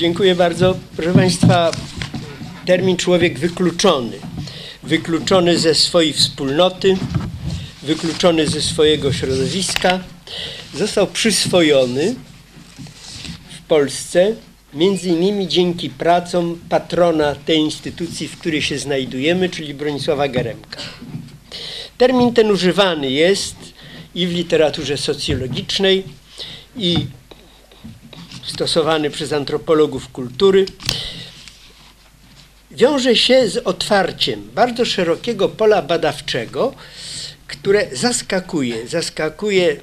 Dziękuję bardzo. Proszę Państwa, termin człowiek wykluczony. Wykluczony ze swojej wspólnoty, wykluczony ze swojego środowiska, został przyswojony w Polsce między innymi dzięki pracom patrona tej instytucji, w której się znajdujemy, czyli Bronisława Geremka. Termin ten używany jest i w literaturze socjologicznej, i stosowany przez antropologów kultury, wiąże się z otwarciem bardzo szerokiego pola badawczego, które zaskakuje, zaskakuje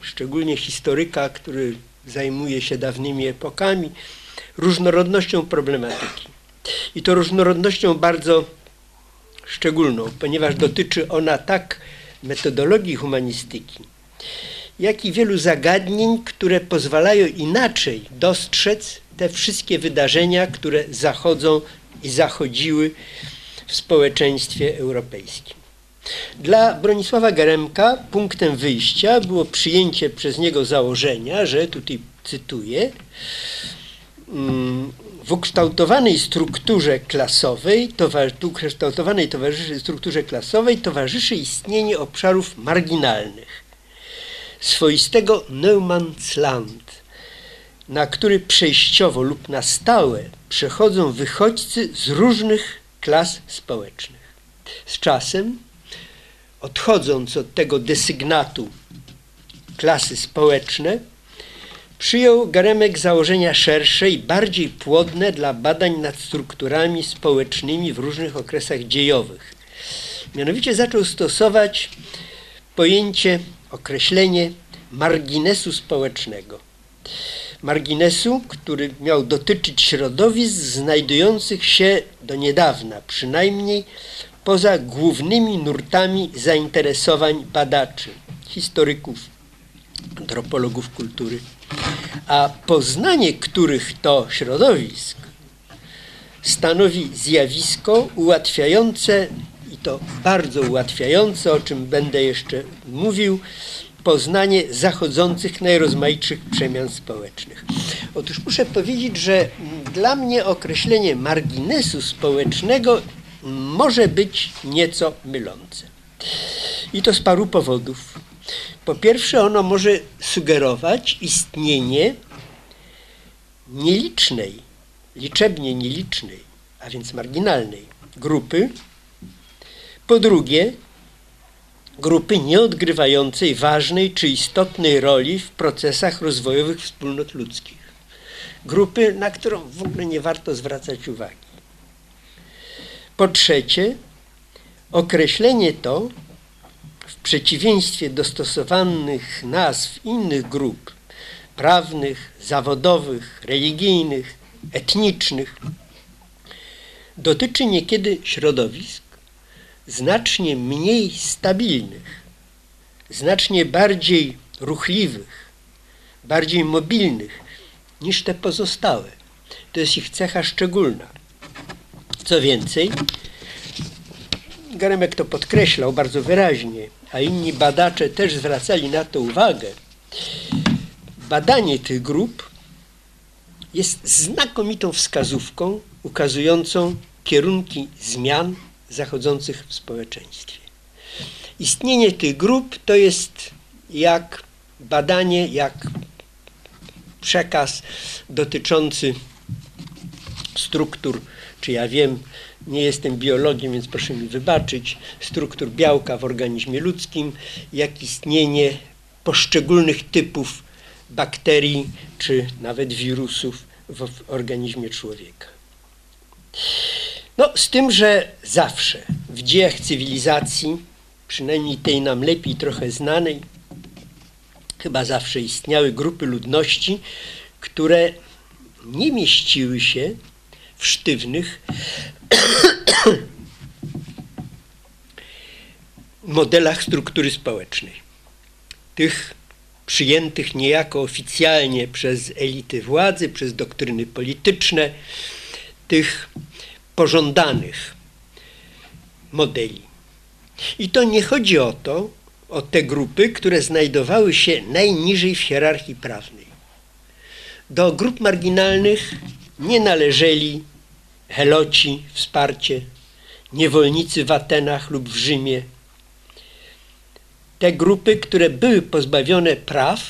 szczególnie historyka, który zajmuje się dawnymi epokami, różnorodnością problematyki. I to różnorodnością bardzo szczególną, ponieważ dotyczy ona tak metodologii humanistyki, jak i wielu zagadnień, które pozwalają inaczej dostrzec te wszystkie wydarzenia, które zachodzą i zachodziły w społeczeństwie europejskim. Dla Bronisława Geremka punktem wyjścia było przyjęcie przez niego założenia, że tutaj cytuję, w ukształtowanej strukturze klasowej, ukształtowanej towarzyszy, strukturze klasowej towarzyszy istnienie obszarów marginalnych, swoistego Neumannsland, na który przejściowo lub na stałe przechodzą wychodźcy z różnych klas społecznych. Z czasem, odchodząc od tego desygnatu klasy społeczne, przyjął Garemek założenia szersze i bardziej płodne dla badań nad strukturami społecznymi w różnych okresach dziejowych. Mianowicie zaczął stosować pojęcie, określenie marginesu społecznego. Marginesu, który miał dotyczyć środowisk znajdujących się do niedawna, przynajmniej poza głównymi nurtami zainteresowań badaczy, historyków, antropologów kultury, a poznanie których to środowisk stanowi zjawisko ułatwiające to bardzo ułatwiające, o czym będę jeszcze mówił, poznanie zachodzących najrozmaitszych przemian społecznych. Otóż muszę powiedzieć, że dla mnie określenie marginesu społecznego może być nieco mylące. I to z paru powodów. Po pierwsze, ono może sugerować istnienie nielicznej, liczebnie nielicznej, a więc marginalnej grupy. Po drugie, grupy nieodgrywającej ważnej czy istotnej roli w procesach rozwojowych wspólnot ludzkich. Grupy, na którą w ogóle nie warto zwracać uwagi. Po trzecie, określenie to w przeciwieństwie do stosowanych nazw innych grup prawnych, zawodowych, religijnych, etnicznych, dotyczy niekiedy środowisk znacznie mniej stabilnych, znacznie bardziej ruchliwych, bardziej mobilnych niż te pozostałe. To jest ich cecha szczególna. Co więcej, Garemek to podkreślał bardzo wyraźnie, a inni badacze też zwracali na to uwagę. Badanie tych grup jest znakomitą wskazówką ukazującą kierunki zmian zachodzących w społeczeństwie. Istnienie tych grup to jest jak badanie, jak przekaz dotyczący struktur, czy ja wiem, nie jestem biologiem, więc proszę mi wybaczyć, struktur białka w organizmie ludzkim, jak istnienie poszczególnych typów bakterii, czy nawet wirusów w organizmie człowieka. No, z tym, że zawsze w dziejach cywilizacji, przynajmniej tej nam lepiej trochę znanej, chyba zawsze istniały grupy ludności, które nie mieściły się w sztywnych modelach struktury społecznej. Tych przyjętych niejako oficjalnie przez elity władzy, przez doktryny polityczne, tych pożądanych modeli. I to nie chodzi o to, o te grupy, które znajdowały się najniżej w hierarchii prawnej. Do grup marginalnych nie należeli heloci, wsparcie, niewolnicy w Atenach lub w Rzymie. Te grupy, które były pozbawione praw,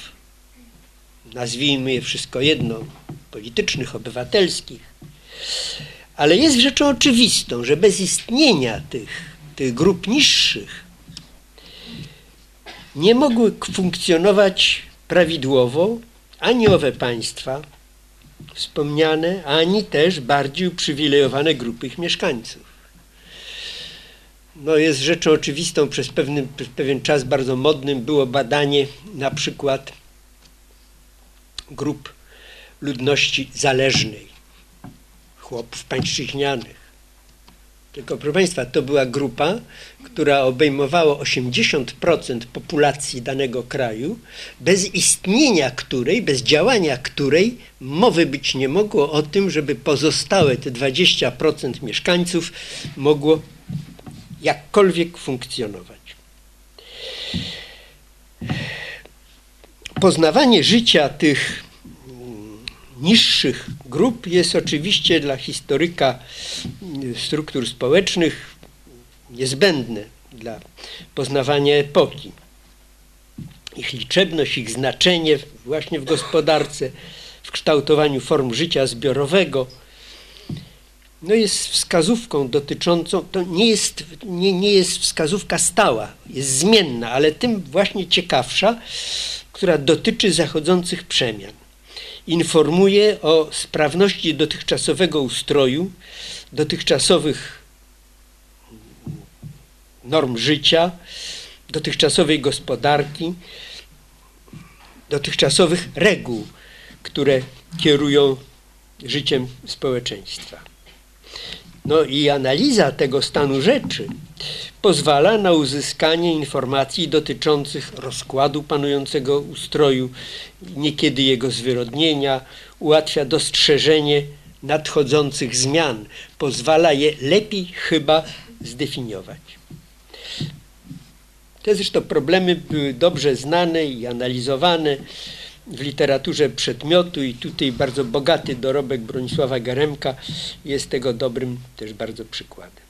nazwijmy je wszystko jedno, politycznych, obywatelskich, ale jest rzeczą oczywistą, że bez istnienia tych, tych grup niższych nie mogły funkcjonować prawidłowo ani owe państwa wspomniane, ani też bardziej uprzywilejowane grupy ich mieszkańców. No jest rzeczą oczywistą, przez, pewny, przez pewien czas bardzo modnym było badanie na przykład grup ludności zależnej, chłopów pańszczyźnianych, tylko proszę Państwa, to była grupa, która obejmowała 80% populacji danego kraju, bez istnienia której, bez działania której mowy być nie mogło o tym, żeby pozostałe te 20% mieszkańców mogło jakkolwiek funkcjonować. Poznawanie życia tych niższych grup jest oczywiście dla historyka struktur społecznych niezbędne dla poznawania epoki. Ich liczebność, ich znaczenie właśnie w gospodarce, w kształtowaniu form życia zbiorowego, no jest wskazówką dotyczącą, to nie jest, nie, nie jest wskazówka stała, jest zmienna, ale tym właśnie ciekawsza, która dotyczy zachodzących przemian informuje o sprawności dotychczasowego ustroju, dotychczasowych norm życia, dotychczasowej gospodarki, dotychczasowych reguł, które kierują życiem społeczeństwa. No i analiza tego stanu rzeczy pozwala na uzyskanie informacji dotyczących rozkładu panującego ustroju, niekiedy jego zwyrodnienia, ułatwia dostrzeżenie nadchodzących zmian, pozwala je lepiej chyba zdefiniować. Te zresztą problemy były dobrze znane i analizowane w literaturze przedmiotu i tutaj bardzo bogaty dorobek Bronisława Garemka jest tego dobrym też bardzo przykładem.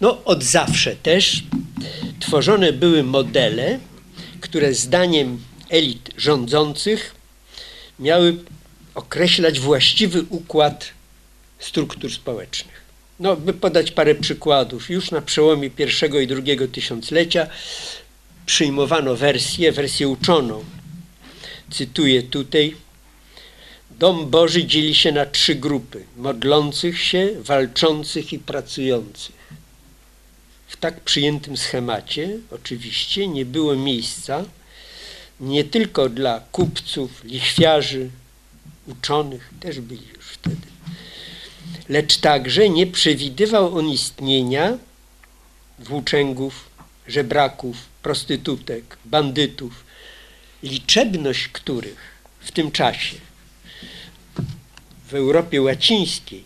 No, od zawsze też tworzone były modele, które zdaniem elit rządzących miały określać właściwy układ struktur społecznych. No, by podać parę przykładów, już na przełomie pierwszego i drugiego tysiąclecia przyjmowano wersję, wersję uczoną. Cytuję tutaj. Dom Boży dzieli się na trzy grupy: modlących się, walczących i pracujących. W tak przyjętym schemacie oczywiście nie było miejsca nie tylko dla kupców, lichwiarzy, uczonych, też byli już wtedy, lecz także nie przewidywał on istnienia włóczęgów, żebraków, prostytutek, bandytów, liczebność których w tym czasie w Europie łacińskiej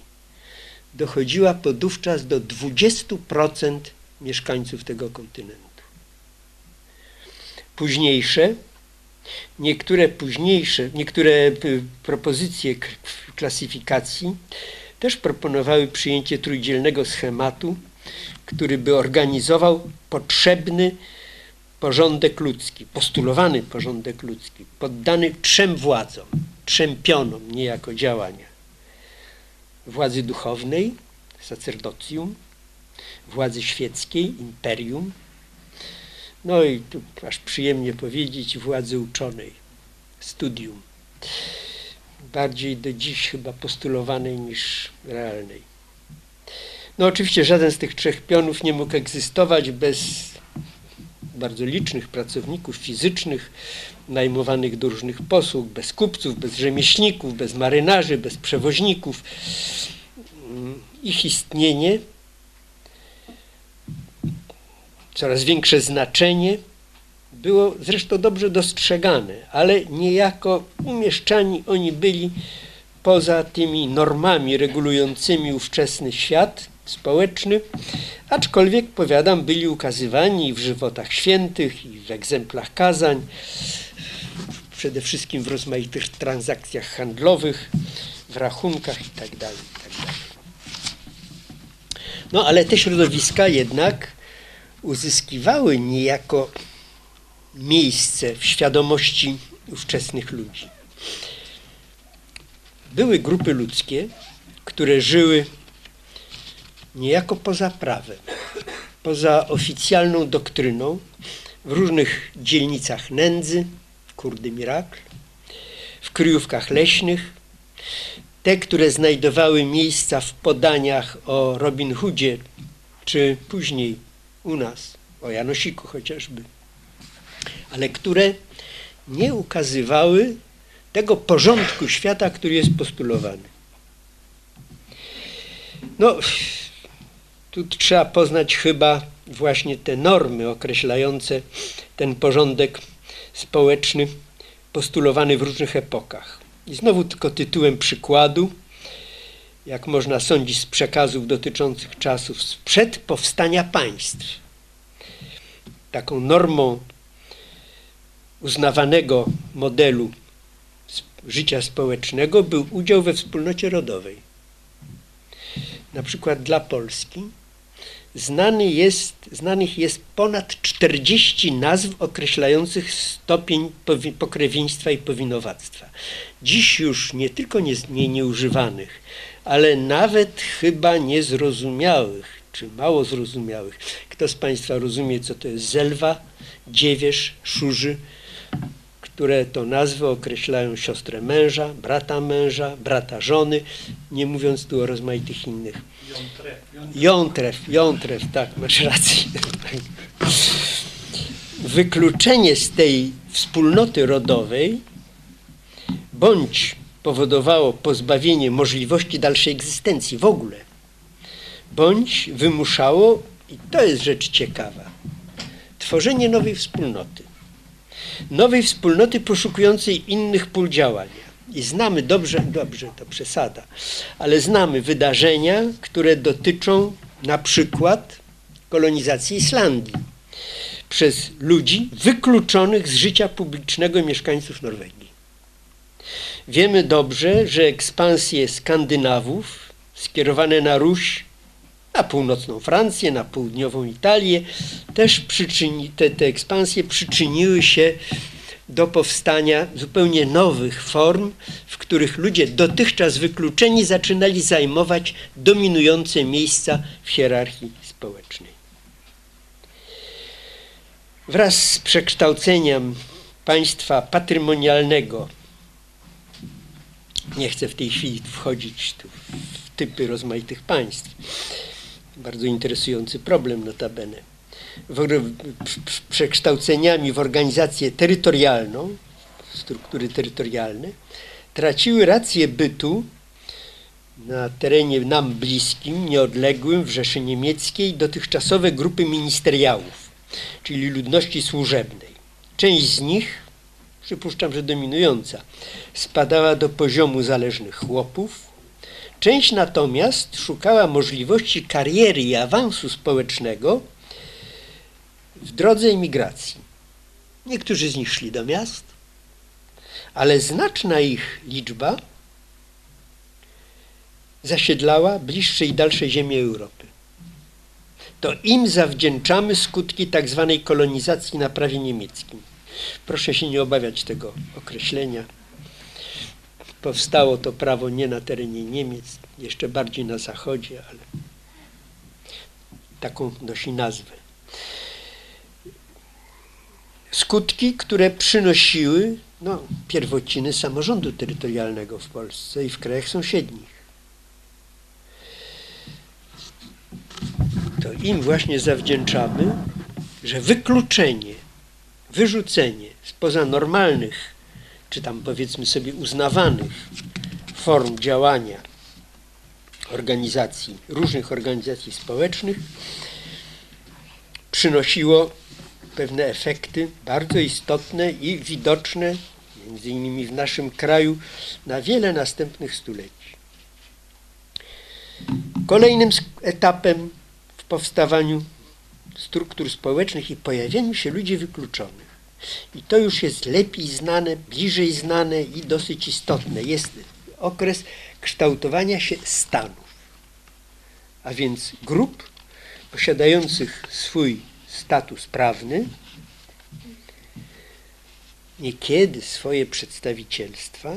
dochodziła podówczas do 20% mieszkańców tego kontynentu. Późniejsze, niektóre późniejsze, niektóre y, propozycje klasyfikacji też proponowały przyjęcie trójdzielnego schematu, który by organizował potrzebny porządek ludzki, postulowany porządek ludzki, poddany trzem władzom, trzem pionom niejako działania. Władzy duchownej, sacerdocjum, władzy świeckiej, imperium, no i tu aż przyjemnie powiedzieć, władzy uczonej, studium. Bardziej do dziś chyba postulowanej niż realnej. No oczywiście żaden z tych trzech pionów nie mógł egzystować bez bardzo licznych pracowników fizycznych, najmowanych do różnych posług, bez kupców, bez rzemieślników, bez marynarzy, bez przewoźników. Ich istnienie coraz większe znaczenie było zresztą dobrze dostrzegane, ale niejako umieszczani oni byli poza tymi normami regulującymi ówczesny świat społeczny, aczkolwiek, powiadam, byli ukazywani w żywotach świętych i w egzemplach kazań, przede wszystkim w rozmaitych transakcjach handlowych, w rachunkach itd. itd. No ale te środowiska jednak uzyskiwały niejako miejsce w świadomości ówczesnych ludzi. Były grupy ludzkie, które żyły niejako poza prawem, poza oficjalną doktryną, w różnych dzielnicach nędzy, w Kurdy Mirakl, w kryjówkach leśnych, te, które znajdowały miejsca w podaniach o Robin Hoodzie, czy później u nas, o Janosiku chociażby, ale które nie ukazywały tego porządku świata, który jest postulowany. No, tu trzeba poznać chyba właśnie te normy określające ten porządek społeczny postulowany w różnych epokach. I znowu tylko tytułem przykładu, jak można sądzić z przekazów dotyczących czasów sprzed powstania państw. Taką normą uznawanego modelu życia społecznego był udział we wspólnocie rodowej. Na przykład dla Polski znany jest, znanych jest ponad 40 nazw określających stopień pokrewieństwa i powinowactwa. Dziś już nie tylko nie, nie, nieużywanych, ale nawet chyba niezrozumiałych, czy mało zrozumiałych. Kto z Państwa rozumie, co to jest zelwa, dziewierz, szurzy, które to nazwy określają siostrę męża, brata męża, brata żony, nie mówiąc tu o rozmaitych innych. Jątrew, jątrew, tak, masz rację. Wykluczenie z tej wspólnoty rodowej bądź powodowało pozbawienie możliwości dalszej egzystencji w ogóle, bądź wymuszało, i to jest rzecz ciekawa, tworzenie nowej wspólnoty nowej wspólnoty poszukującej innych pól działania. I znamy dobrze, dobrze to przesada, ale znamy wydarzenia, które dotyczą na przykład kolonizacji Islandii przez ludzi wykluczonych z życia publicznego mieszkańców Norwegii. Wiemy dobrze, że ekspansje Skandynawów skierowane na Ruś na północną Francję, na południową Italię. Też przyczyni, te, te ekspansje przyczyniły się do powstania zupełnie nowych form, w których ludzie dotychczas wykluczeni zaczynali zajmować dominujące miejsca w hierarchii społecznej. Wraz z przekształceniem państwa patrymonialnego, nie chcę w tej chwili wchodzić tu w typy rozmaitych państw, bardzo interesujący problem notabene, przekształceniami w organizację terytorialną, struktury terytorialne, traciły rację bytu na terenie nam bliskim, nieodległym w Rzeszy Niemieckiej dotychczasowe grupy ministeriałów, czyli ludności służebnej. Część z nich, przypuszczam, że dominująca, spadała do poziomu zależnych chłopów, Część natomiast szukała możliwości kariery i awansu społecznego w drodze emigracji. Niektórzy z nich szli do miast, ale znaczna ich liczba zasiedlała bliższe i dalsze ziemie Europy. To im zawdzięczamy skutki tak zwanej kolonizacji na prawie niemieckim. Proszę się nie obawiać tego określenia. Powstało to prawo nie na terenie Niemiec, jeszcze bardziej na zachodzie, ale taką nosi nazwę. Skutki, które przynosiły no, pierwociny samorządu terytorialnego w Polsce i w krajach sąsiednich. To im właśnie zawdzięczamy, że wykluczenie, wyrzucenie spoza normalnych czy tam powiedzmy sobie uznawanych form działania organizacji, różnych organizacji społecznych, przynosiło pewne efekty bardzo istotne i widoczne, między innymi w naszym kraju, na wiele następnych stuleci. Kolejnym etapem w powstawaniu struktur społecznych i pojawieniu się ludzi wykluczonych I to już jest lepiej znane, bliżej znane i dosyć istotne. Jest okres kształtowania się stanów, a więc grup posiadających swój status prawny, niekiedy swoje przedstawicielstwa,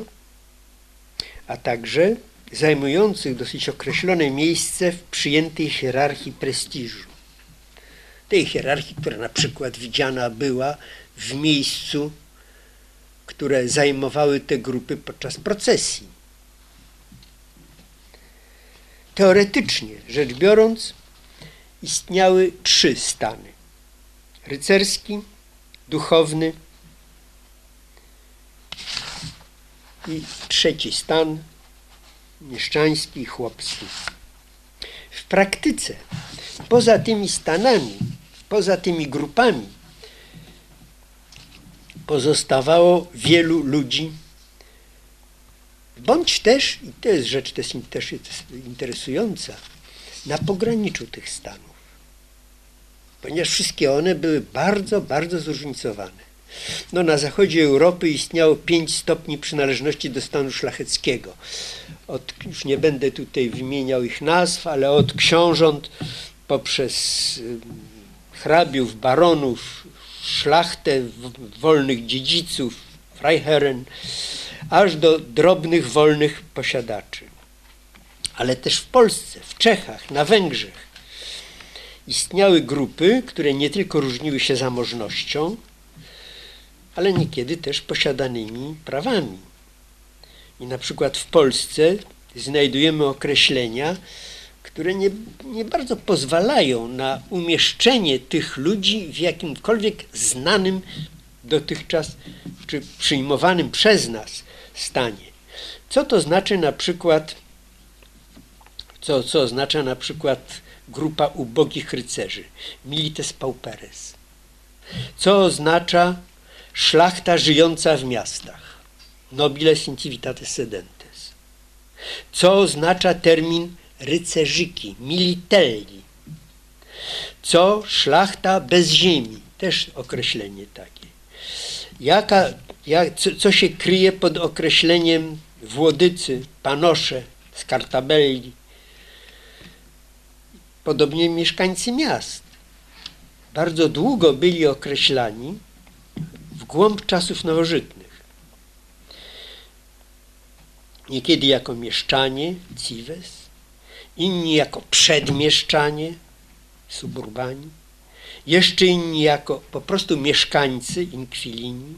a także zajmujących dosyć określone miejsce w przyjętej hierarchii prestiżu. Tej hierarchii, która na przykład widziana była w miejscu, które zajmowały te grupy podczas procesji. Teoretycznie rzecz biorąc, istniały trzy stany: rycerski, duchowny i trzeci stan mieszczański i chłopski. W praktyce, poza tymi stanami, poza tymi grupami, pozostawało wielu ludzi, bądź też, i to jest rzecz też interesująca, na pograniczu tych stanów, ponieważ wszystkie one były bardzo, bardzo zróżnicowane. No, na zachodzie Europy istniało pięć stopni przynależności do stanu szlacheckiego. Od, już nie będę tutaj wymieniał ich nazw, ale od książąt poprzez hrabiów, baronów, szlachtę, wolnych dziedziców, Freiherren, aż do drobnych, wolnych posiadaczy. Ale też w Polsce, w Czechach, na Węgrzech istniały grupy, które nie tylko różniły się zamożnością, ale niekiedy też posiadanymi prawami. I na przykład w Polsce znajdujemy określenia, które nie, nie bardzo pozwalają na umieszczenie tych ludzi w jakimkolwiek znanym dotychczas czy przyjmowanym przez nas stanie. Co to znaczy na przykład, co, co oznacza na przykład grupa ubogich rycerzy, milites pauperes? Co oznacza szlachta żyjąca w miastach, nobiles in civitatis sedentes? Co oznacza termin rycerzyki, militelli. Co szlachta bez ziemi, też określenie takie. Jaka, jak, co, co się kryje pod określeniem włodycy, panosze, skartabelli, podobnie mieszkańcy miast. Bardzo długo byli określani w głąb czasów nowożytnych. Niekiedy jako mieszczanie, cives, inni jako przedmieszczanie, suburbani, jeszcze inni jako po prostu mieszkańcy, inkwilini,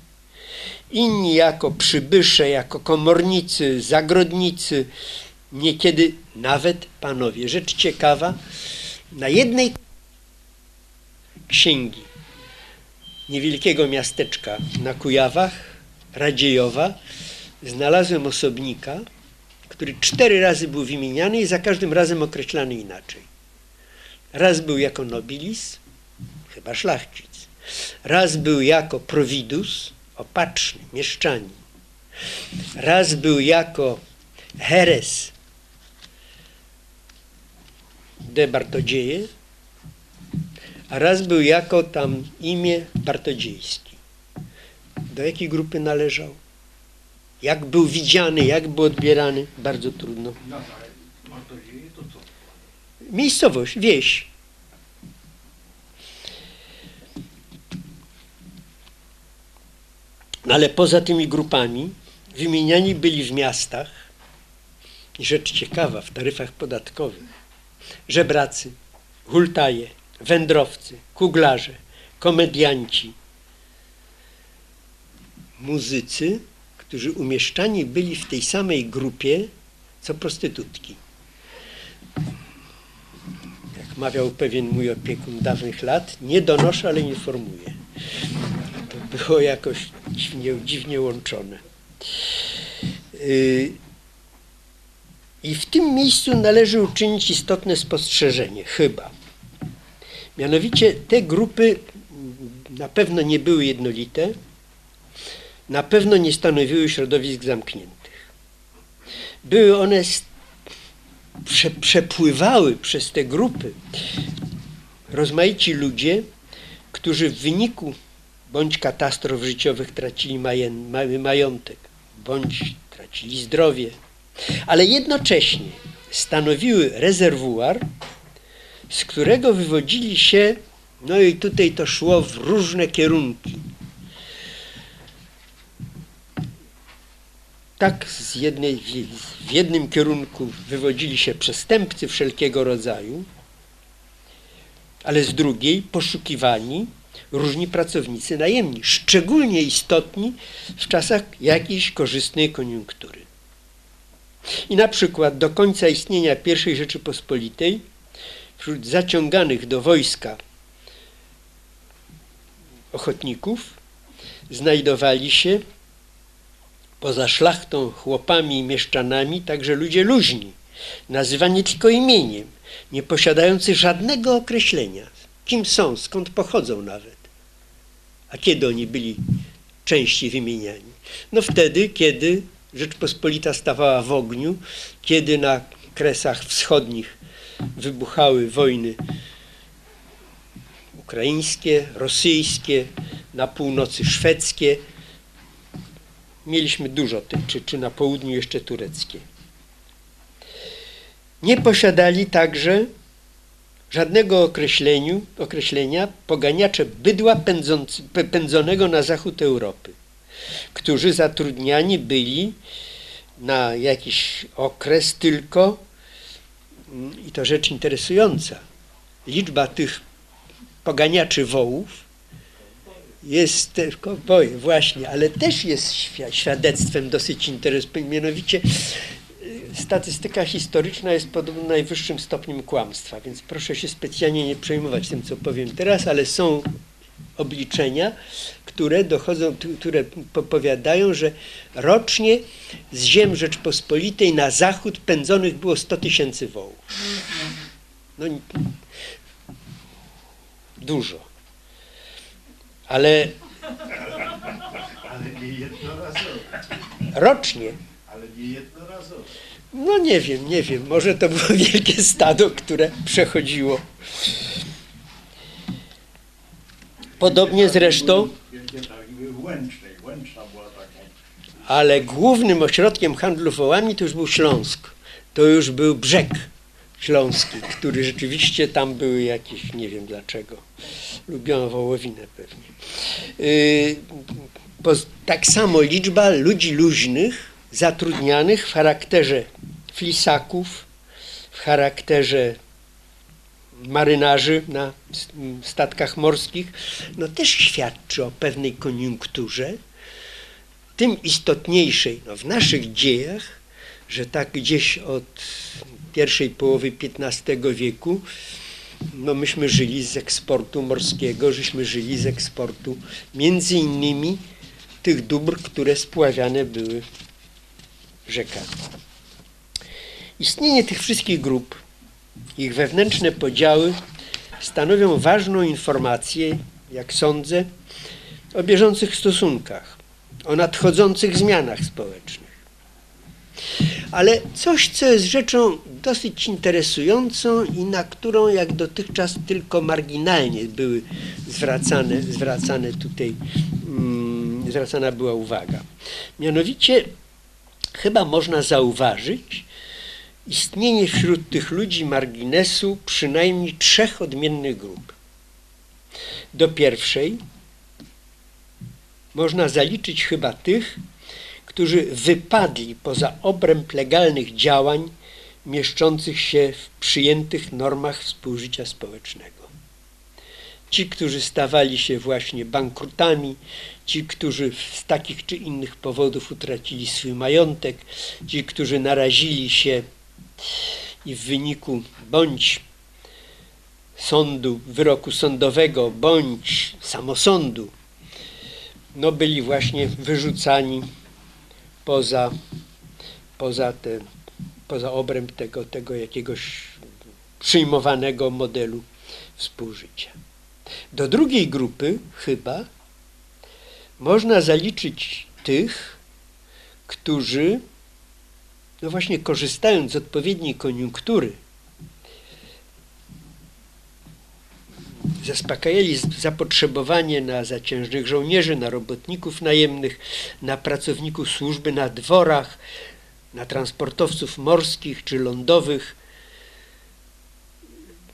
inni jako przybysze, jako komornicy, zagrodnicy, niekiedy nawet panowie. Rzecz ciekawa, na jednej księgi niewielkiego miasteczka na Kujawach, Radziejowa, znalazłem osobnika, który cztery razy był wymieniany i za każdym razem określany inaczej. Raz był jako nobilis, chyba szlachcic. Raz był jako providus, opatrzny, mieszczanin. Raz był jako heres de Bartodzieje, a raz był jako tam imię Bartodziejski. Do jakiej grupy należał? Jak był widziany, jak był odbierany, bardzo trudno. Miejscowość, wieś. No ale poza tymi grupami wymieniani byli w miastach, rzecz ciekawa, w taryfach podatkowych, żebracy, hultaje, wędrowcy, kuglarze, komedianci, muzycy, którzy umieszczani byli w tej samej grupie co prostytutki. Jak mawiał pewien mój opiekun dawnych lat, nie donoszę, ale informuję. To było jakoś dziwnie, dziwnie łączone. Y, I w tym miejscu należy uczynić istotne spostrzeżenie, chyba. Mianowicie te grupy na pewno nie były jednolite, na pewno nie stanowiły środowisk zamkniętych. Były one, prze, przepływały przez te grupy rozmaici ludzie, którzy w wyniku bądź katastrof życiowych tracili majątek, bądź tracili zdrowie, ale jednocześnie stanowiły rezerwuar, z którego wywodzili się, no i tutaj to szło w różne kierunki. Tak z jednej, w jednym kierunku wywodzili się przestępcy wszelkiego rodzaju, ale z drugiej poszukiwani różni pracownicy najemni, szczególnie istotni w czasach jakiejś korzystnej koniunktury. I na przykład do końca istnienia I Rzeczypospolitej wśród zaciąganych do wojska ochotników znajdowali się poza szlachtą, chłopami i mieszczanami także ludzie luźni, nazywani tylko imieniem, nie posiadający żadnego określenia, kim są, skąd pochodzą nawet. A kiedy oni byli częściej wymieniani? No wtedy, kiedy Rzeczpospolita stawała w ogniu, kiedy na kresach wschodnich wybuchały wojny ukraińskie, rosyjskie, na północy szwedzkie. Mieliśmy dużo tych, czy, czy na południu jeszcze tureckie. Nie posiadali także żadnego określenia poganiacze bydła pędzący, pędzonego na zachód Europy, którzy zatrudniani byli na jakiś okres tylko, mm, i to rzecz interesująca, liczba tych poganiaczy wołów jest kowboje, właśnie, ale też jest świadectwem dosyć interesującym, mianowicie statystyka historyczna jest podobno najwyższym stopniem kłamstwa, więc proszę się specjalnie nie przejmować tym, co powiem teraz, ale są obliczenia, które dochodzą, które powiadają, że rocznie z ziem Rzeczpospolitej na zachód pędzonych było 100 tysięcy wołów. No, dużo. Ale... Ale nie jednorazowo. Rocznie. Ale nie jednorazowo. No nie wiem, nie wiem. Może to było wielkie stado, które przechodziło. Podobnie zresztą. Ale głównym ośrodkiem handlu wołami to już był Śląsk. To już był brzeg śląski, który rzeczywiście tam były jakieś, nie wiem dlaczego. Lubiono wołowinę pewnie. Yy, tak samo liczba ludzi luźnych zatrudnianych w charakterze flisaków, w charakterze marynarzy na statkach morskich, no też świadczy o pewnej koniunkturze, tym istotniejszej no, w naszych dziejach, że tak gdzieś od pierwszej połowy XV wieku no myśmy żyli z eksportu morskiego, żeśmy żyli z eksportu między innymi tych dóbr, które spławiane były rzekami. Istnienie tych wszystkich grup, ich wewnętrzne podziały stanowią ważną informację, jak sądzę, o bieżących stosunkach, o nadchodzących zmianach społecznych. Ale coś, co jest rzeczą dosyć interesującą i na którą jak dotychczas tylko marginalnie były zwracane, zwracane tutaj, mm, zwracana była uwaga. Mianowicie chyba można zauważyć istnienie wśród tych ludzi marginesu przynajmniej trzech odmiennych grup. Do pierwszej można zaliczyć chyba tych, którzy wypadli poza obręb legalnych działań mieszczących się w przyjętych normach współżycia społecznego. Ci, którzy stawali się właśnie bankrutami, ci, którzy z takich czy innych powodów utracili swój majątek, ci, którzy narazili się i w wyniku bądź sądu, wyroku sądowego, bądź samosądu, no byli właśnie wyrzucani poza, poza, te, poza obręb tego, tego jakiegoś przyjmowanego modelu współżycia. Do drugiej grupy chyba można zaliczyć tych, którzy, no właśnie korzystając z odpowiedniej koniunktury, zaspokajali zapotrzebowanie na zaciężnych żołnierzy, na robotników najemnych, na pracowników służby na dworach, na transportowców morskich czy lądowych.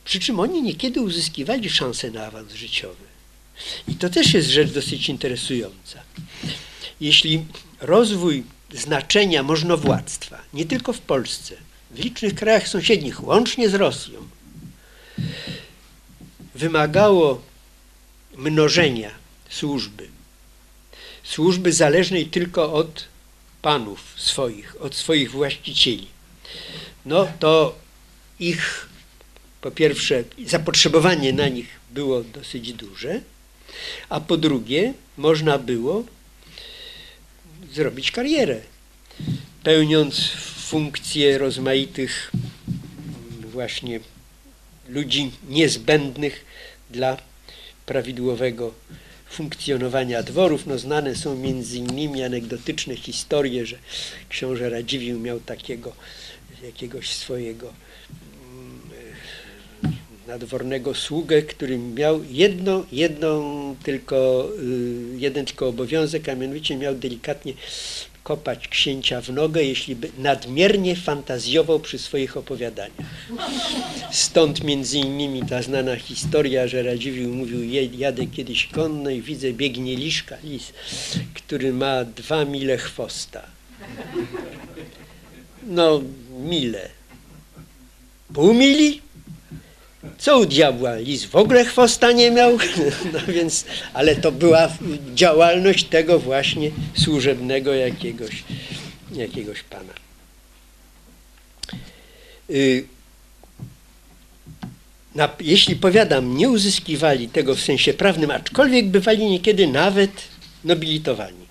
Przy czym oni niekiedy uzyskiwali szansę na awans życiowy. I to też jest rzecz dosyć interesująca. Jeśli rozwój znaczenia możnowładztwa, nie tylko w Polsce, w licznych krajach sąsiednich, łącznie z Rosją, wymagało mnożenia służby, służby zależnej tylko od panów swoich, od swoich właścicieli, no to ich, po pierwsze, zapotrzebowanie na nich było dosyć duże, a po drugie, można było zrobić karierę, pełniąc funkcje rozmaitych właśnie ludzi niezbędnych dla prawidłowego funkcjonowania dworów. No, znane są między innymi anegdotyczne historie, że książę Radziwiłł miał takiego jakiegoś swojego mm, nadwornego sługę, który miał jedno, jedną tylko, y, jeden tylko obowiązek, a mianowicie miał delikatnie kopać księcia w nogę, jeśli by nadmiernie fantazjował przy swoich opowiadaniach. Stąd między innymi ta znana historia, że Radziwiłł mówił, jadę kiedyś konno i widzę biegnie liszka, lis, który ma dwa mile chwosta. No, mile. Pół mili? Co u diabła? Lis w ogóle chwosta nie miał? No więc, ale to była działalność tego właśnie służebnego jakiegoś, jakiegoś pana. Y, na, jeśli powiadam, nie uzyskiwali tego w sensie prawnym, aczkolwiek bywali niekiedy nawet nobilitowani,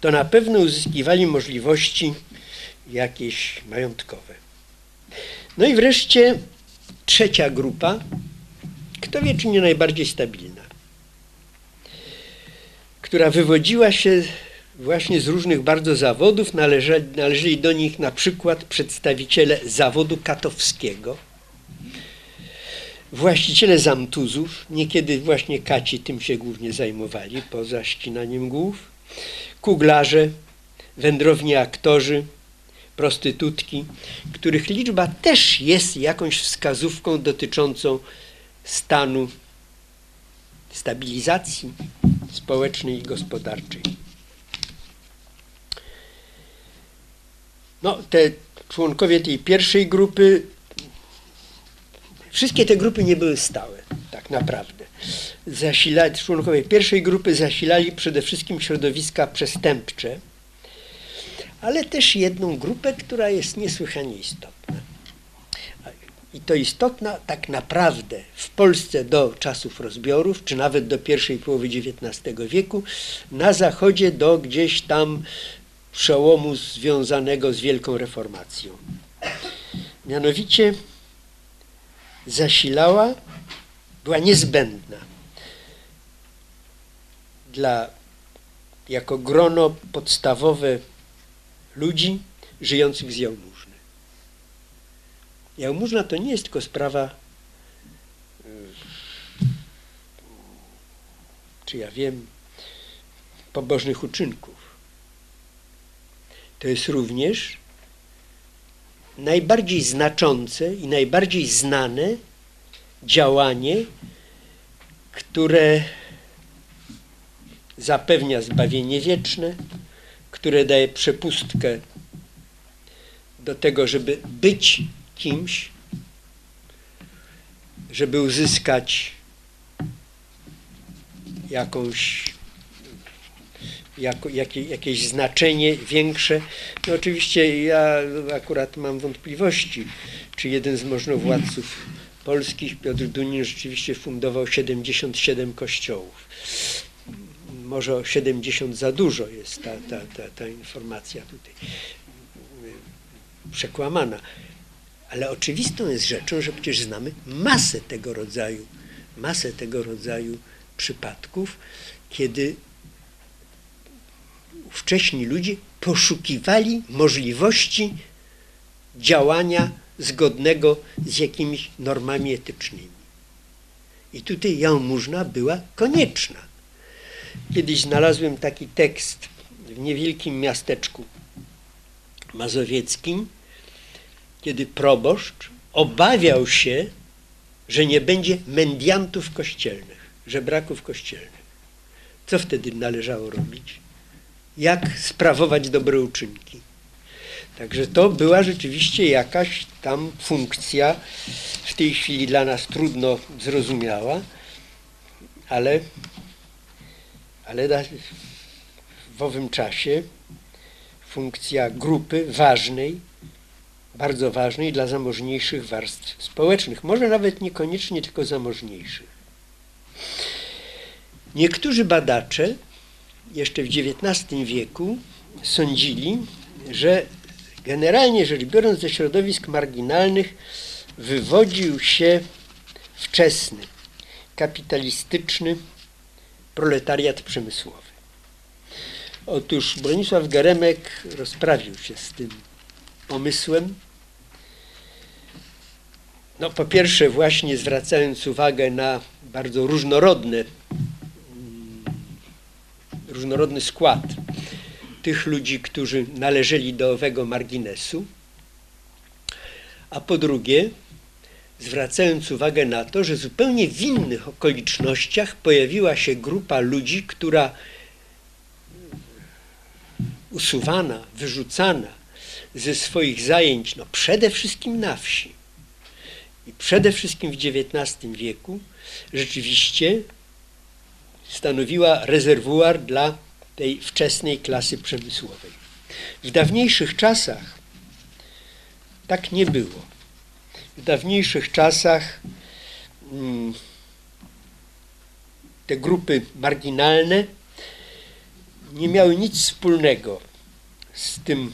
to na pewno uzyskiwali możliwości jakieś majątkowe. No i wreszcie trzecia grupa, kto wie, czy nie najbardziej stabilna, która wywodziła się właśnie z różnych bardzo zawodów, należeli, należeli do nich na przykład przedstawiciele zawodu katowskiego, właściciele zamtuzów, niekiedy właśnie kaci tym się głównie zajmowali, poza ścinaniem głów, kuglarze, wędrowni aktorzy, prostytutki, których liczba też jest jakąś wskazówką dotyczącą stanu stabilizacji społecznej i gospodarczej. No, te członkowie tej pierwszej grupy, wszystkie te grupy nie były stałe, tak naprawdę. Zasilali, członkowie pierwszej grupy zasilali przede wszystkim środowiska przestępcze, ale też jedną grupę, która jest niesłychanie istotna. I to istotna tak naprawdę w Polsce do czasów rozbiorów, czy nawet do pierwszej połowy XIX wieku, na zachodzie do gdzieś tam przełomu związanego z wielką reformacją. Mianowicie zasilała, była niezbędna dla, jako grono podstawowe ludzi żyjących z jałmużny. Jałmużna to nie jest tylko sprawa, e, czy ja wiem, pobożnych uczynków. To jest również najbardziej znaczące i najbardziej znane działanie, które zapewnia zbawienie wieczne, które daje przepustkę do tego, żeby być kimś, żeby uzyskać jakąś, jako, jakie, jakieś znaczenie większe. No oczywiście ja akurat mam wątpliwości, czy jeden z możnowładców polskich, Piotr Dunin, rzeczywiście fundował 77 kościołów może o 70 za dużo jest ta, ta, ta, ta informacja tutaj przekłamana. Ale oczywistą jest rzeczą, że przecież znamy masę tego rodzaju, masę tego rodzaju przypadków, kiedy wcześni ludzie poszukiwali możliwości działania zgodnego z jakimiś normami etycznymi. I tutaj jałmużna była konieczna. Kiedyś znalazłem taki tekst w niewielkim miasteczku mazowieckim, kiedy proboszcz obawiał się, że nie będzie mendiantów kościelnych, żebraków kościelnych. Co wtedy należało robić? Jak sprawować dobre uczynki? Także to była rzeczywiście jakaś tam funkcja, w tej chwili dla nas trudno zrozumiała, ale, ale w owym czasie funkcja grupy ważnej, bardzo ważnej dla zamożniejszych warstw społecznych, może nawet niekoniecznie tylko zamożniejszych. Niektórzy badacze jeszcze w XIX wieku sądzili, że generalnie rzecz biorąc ze środowisk marginalnych wywodził się wczesny, kapitalistyczny proletariat przemysłowy. Otóż Bronisław Geremek rozprawił się z tym pomysłem. No, po pierwsze, właśnie zwracając uwagę na bardzo różnorodne, mm, różnorodny skład tych ludzi, którzy należeli do owego marginesu, a po drugie, zwracając uwagę na to, że zupełnie w innych okolicznościach pojawiła się grupa ludzi, która usuwana, wyrzucana ze swoich zajęć, no przede wszystkim na wsi i przede wszystkim w XIX wieku, rzeczywiście stanowiła rezerwuar dla tej wczesnej klasy przemysłowej. W dawniejszych czasach tak nie było. W dawniejszych czasach mm, te grupy marginalne nie miały nic wspólnego z tym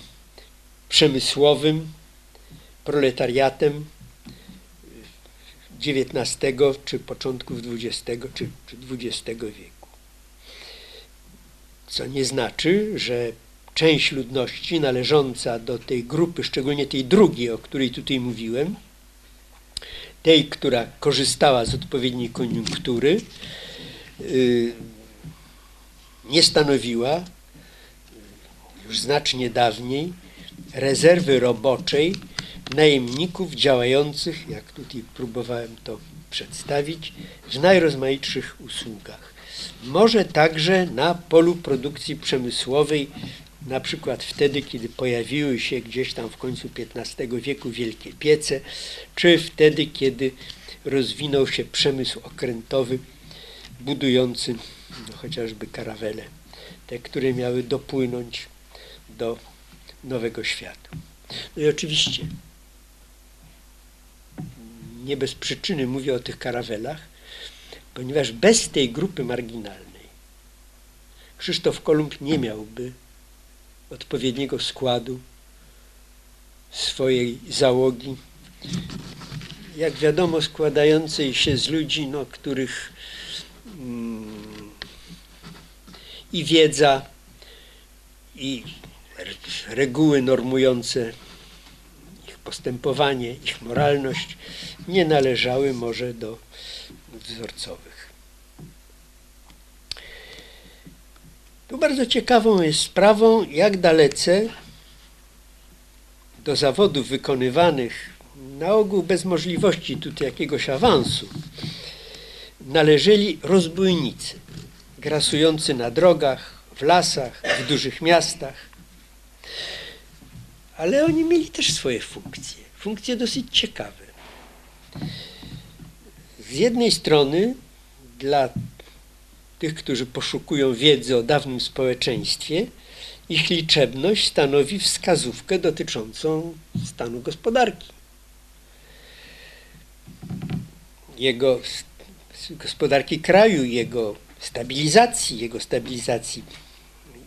przemysłowym proletariatem XIX czy początków XX czy, czy XX wieku. Co nie znaczy, że część ludności należąca do tej grupy, szczególnie tej drugiej, o której tutaj mówiłem, tej, która korzystała z odpowiedniej koniunktury, yy, nie stanowiła już znacznie dawniej rezerwy roboczej najemników działających, jak tutaj próbowałem to przedstawić, w najrozmaitszych usługach. Może także na polu produkcji przemysłowej, na przykład wtedy, kiedy pojawiły się gdzieś tam w końcu XV wieku wielkie piece, czy wtedy, kiedy rozwinął się przemysł okrętowy budujący no, chociażby karawele, te, które miały dopłynąć do nowego świata. No i oczywiście nie bez przyczyny mówię o tych karawelach, ponieważ bez tej grupy marginalnej Krzysztof Kolumb nie miałby odpowiedniego składu swojej załogi, jak wiadomo, składającej się z ludzi, no, których mm, i wiedza, i reguły normujące ich postępowanie, ich moralność nie należały może do wzorcowych. Tu bardzo ciekawą jest sprawą, jak dalece do zawodów wykonywanych na ogół bez możliwości tutaj jakiegoś awansu należeli rozbójnicy grasujący na drogach, w lasach, w dużych miastach. Ale oni mieli też swoje funkcje, funkcje dosyć ciekawe. Z jednej strony dla tych, którzy poszukują wiedzy o dawnym społeczeństwie, ich liczebność stanowi wskazówkę dotyczącą stanu gospodarki. Jego gospodarki kraju, jego stabilizacji, jego stabilizacji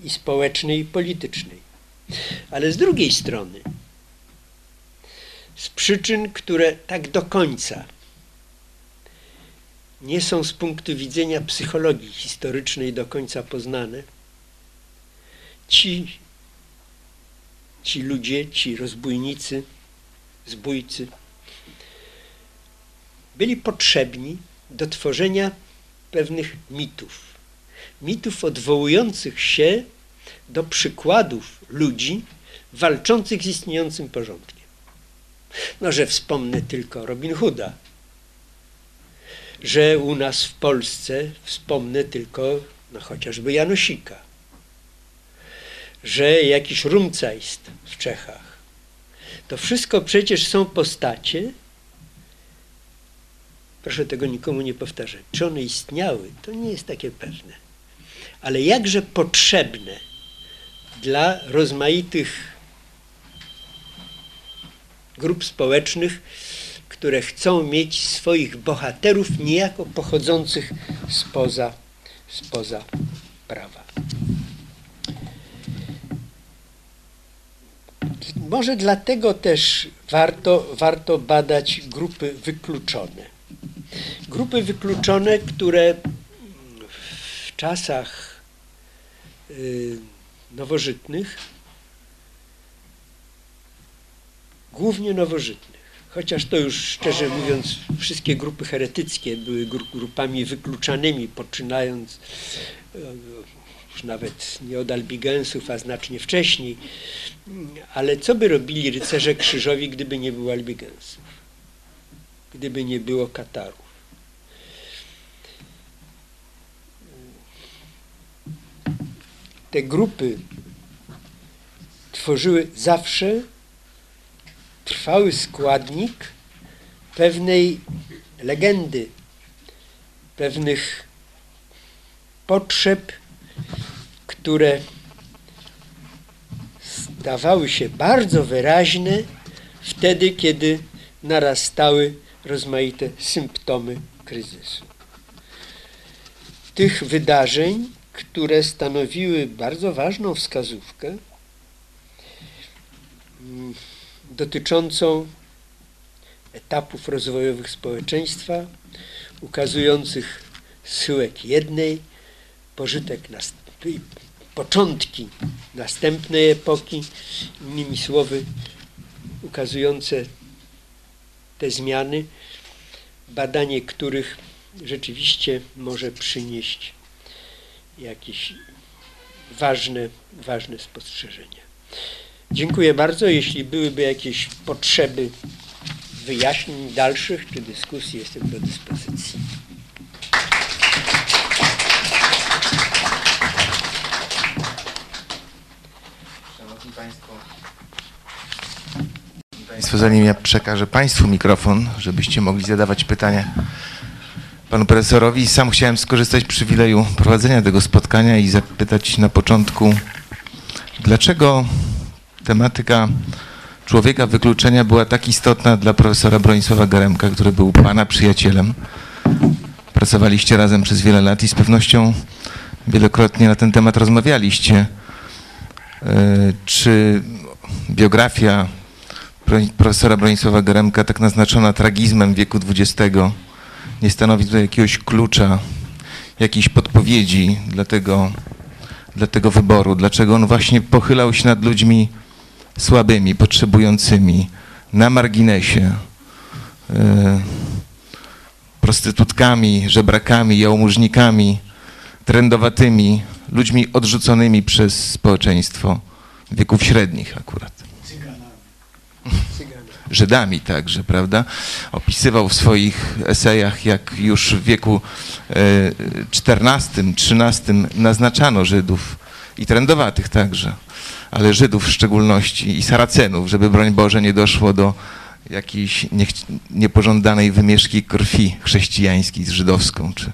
i społecznej, i politycznej. Ale z drugiej strony, z przyczyn, które tak do końca nie są z punktu widzenia psychologii historycznej do końca poznane, ci, ci ludzie, ci rozbójnicy, zbójcy, byli potrzebni do tworzenia pewnych mitów. Mitów odwołujących się do przykładów ludzi walczących z istniejącym porządkiem. No, że wspomnę tylko Robin Hooda, że u nas w Polsce wspomnę tylko no, chociażby Janosika, że jakiś Rumcajst w Czechach. To wszystko przecież są postacie, proszę tego nikomu nie powtarzać, czy one istniały, to nie jest takie pewne, ale jakże potrzebne dla rozmaitych grup społecznych, które chcą mieć swoich bohaterów niejako pochodzących spoza, spoza prawa. Może dlatego też warto, warto badać grupy wykluczone. Grupy wykluczone, które w czasach y, nowożytnych, głównie nowożytnych, chociaż to już szczerze mówiąc wszystkie grupy heretyckie były grupami wykluczanymi, poczynając e, już nawet nie od albigensów, a znacznie wcześniej. Ale co by robili rycerze krzyżowi, gdyby nie było albigensów? Gdyby nie było katarów? Te grupy tworzyły zawsze trwały składnik pewnej legendy, pewnych potrzeb, które stawały się bardzo wyraźne wtedy, kiedy narastały rozmaite symptomy kryzysu. Tych wydarzeń, które stanowiły bardzo ważną wskazówkę, mm, dotyczącą etapów rozwojowych społeczeństwa, ukazujących schyłek jednej, pożytek początki następnej epoki, innymi słowy, ukazujące te zmiany, badanie których rzeczywiście może przynieść jakieś ważne, ważne spostrzeżenia. Dziękuję bardzo. Jeśli byłyby jakieś potrzeby wyjaśnień dalszych czy dyskusji, jestem do dyspozycji. Szanowni Państwo, Państwo, zanim ja przekażę Państwu mikrofon, żebyście mogli zadawać pytania Panu Profesorowi, sam chciałem skorzystać z przywileju prowadzenia tego spotkania i zapytać na początku, dlaczego tematyka człowieka wykluczenia była tak istotna dla profesora Bronisława Garemka, który był Pana przyjacielem. Pracowaliście razem przez wiele lat i z pewnością wielokrotnie na ten temat rozmawialiście. E, czy biografia profesora Bronisława Garemka, tak naznaczona tragizmem wieku XX, nie stanowi tutaj jakiegoś klucza, jakiejś podpowiedzi dla tego, dla tego wyboru? Dlaczego on właśnie pochylał się nad ludźmi słabymi, potrzebującymi, na marginesie, e, prostytutkami, żebrakami, jałmużnikami, trendowatymi, ludźmi odrzuconymi przez społeczeństwo wieków średnich akurat. Żydami także, prawda? Opisywał w swoich esejach, jak już w wieku XIV-XIII naznaczano Żydów i trendowatych także ale Żydów w szczególności i Saracenów, żeby broń Boże nie doszło do jakiejś niepożądanej wymieszki krwi chrześcijańskiej z żydowską czy,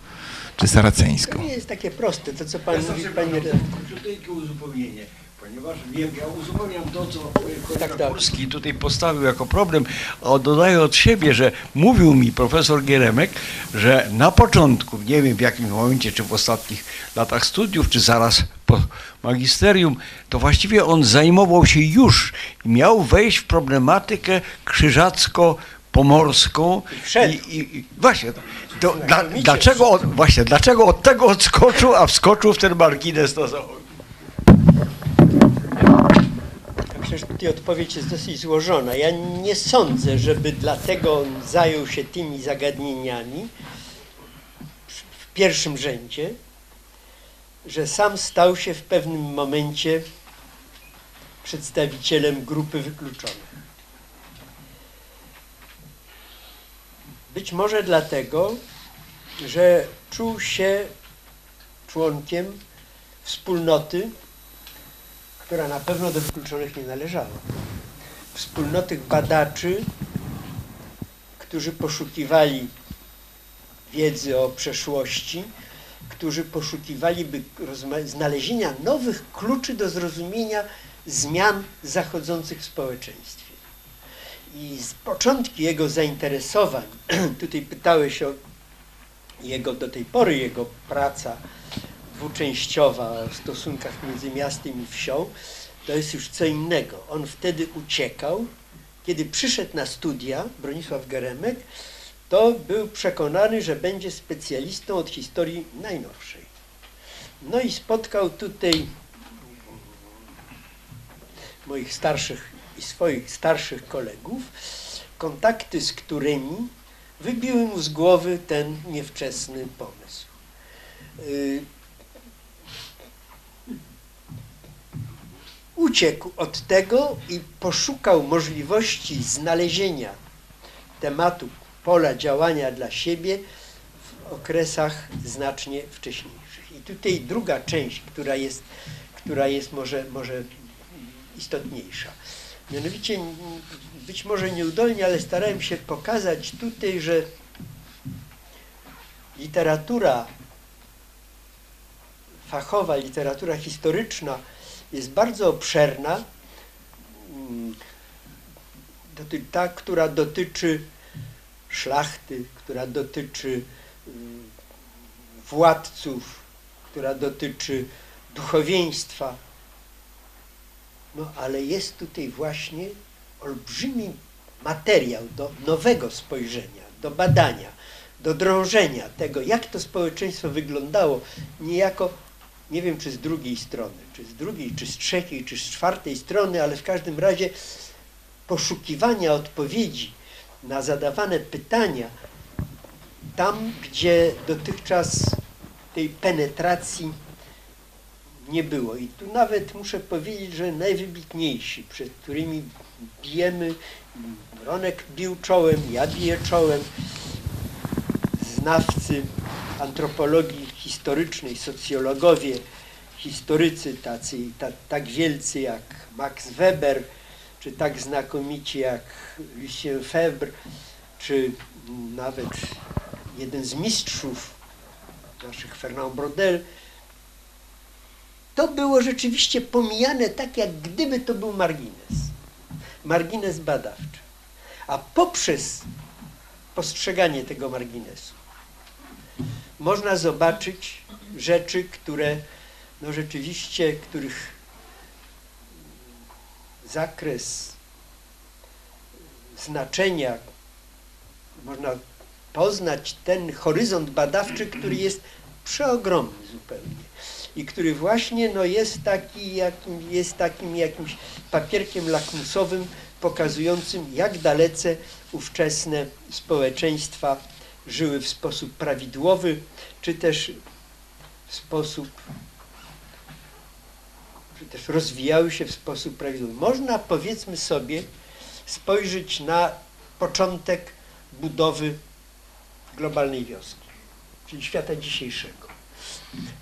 czy saraceńską. To nie jest takie proste, to co pan ja mówi, panie Króciutkie uzupełnienie, ponieważ wiem, ja uzupełniam to, co kolega tak, tak. Polski tutaj postawił jako problem, a dodaję od siebie, że mówił mi profesor Gieremek, że na początku, nie wiem w jakim momencie, czy w ostatnich latach studiów, czy zaraz po magisterium, to właściwie on zajmował się już i miał wejść w problematykę krzyżacko-pomorską. I, i, i, właśnie, to, dla, dlaczego, właśnie, dlaczego od tego odskoczył, a wskoczył w ten margines na zachodzie? Przecież odpowiedź jest dosyć złożona. Ja nie sądzę, żeby dlatego on zajął się tymi zagadnieniami, pierwszym rzędzie, że sam stał się w pewnym momencie przedstawicielem grupy wykluczonych. Być może dlatego, że czuł się członkiem wspólnoty, która na pewno do wykluczonych nie należała. Wspólnoty badaczy, którzy poszukiwali wiedzy o przeszłości, którzy poszukiwaliby znalezienia nowych kluczy do zrozumienia zmian zachodzących w społeczeństwie. I z początki jego zainteresowań, tutaj pytałeś o jego do tej pory jego praca dwuczęściowa o stosunkach między miastem i wsią, to jest już co innego. On wtedy uciekał, kiedy przyszedł na studia, Bronisław Geremek, to był przekonany, że będzie specjalistą od historii najnowszej. No i spotkał tutaj moich starszych i swoich starszych kolegów, kontakty z którymi wybiły mu z głowy ten niewczesny pomysł. Uciekł od tego i poszukał możliwości znalezienia tematu pola działania dla siebie w okresach znacznie wcześniejszych. I tutaj druga część, która jest, która jest może, może istotniejsza. Mianowicie, być może nieudolnie, ale starałem się pokazać tutaj, że literatura fachowa, literatura historyczna jest bardzo obszerna, mm, ta, która dotyczy szlachty, która dotyczy mm, władców, która dotyczy duchowieństwa. No ale jest tutaj właśnie olbrzymi materiał do nowego spojrzenia, do badania, do drążenia tego, jak to społeczeństwo wyglądało, niejako, nie wiem czy z drugiej strony, czy z drugiej, czy z trzeciej, czy z czwartej strony, ale w każdym razie poszukiwania odpowiedzi na zadawane pytania tam, gdzie dotychczas tej penetracji nie było. I tu nawet muszę powiedzieć, że najwybitniejsi, przed którymi bijemy, Ronek bił czołem, ja biję czołem, znawcy antropologii historycznej, socjologowie, historycy tacy, ta, tak wielcy jak Max Weber, czy tak znakomici jak Lucien Febvre, czy nawet jeden z mistrzów naszych, Fernand Brodel, to było rzeczywiście pomijane tak, jak gdyby to był margines. Margines badawczy. A poprzez postrzeganie tego marginesu można zobaczyć rzeczy, które no rzeczywiście, których zakres znaczenia można poznać ten horyzont badawczy, który jest przeogromny zupełnie i który właśnie no, jest, taki, jakim, jest takim jakimś papierkiem lakmusowym pokazującym, jak dalece ówczesne społeczeństwa żyły w sposób prawidłowy, czy też w sposób, czy też rozwijały się w sposób prawidłowy. Można, powiedzmy sobie, spojrzeć na początek budowy globalnej wioski, czyli świata dzisiejszego.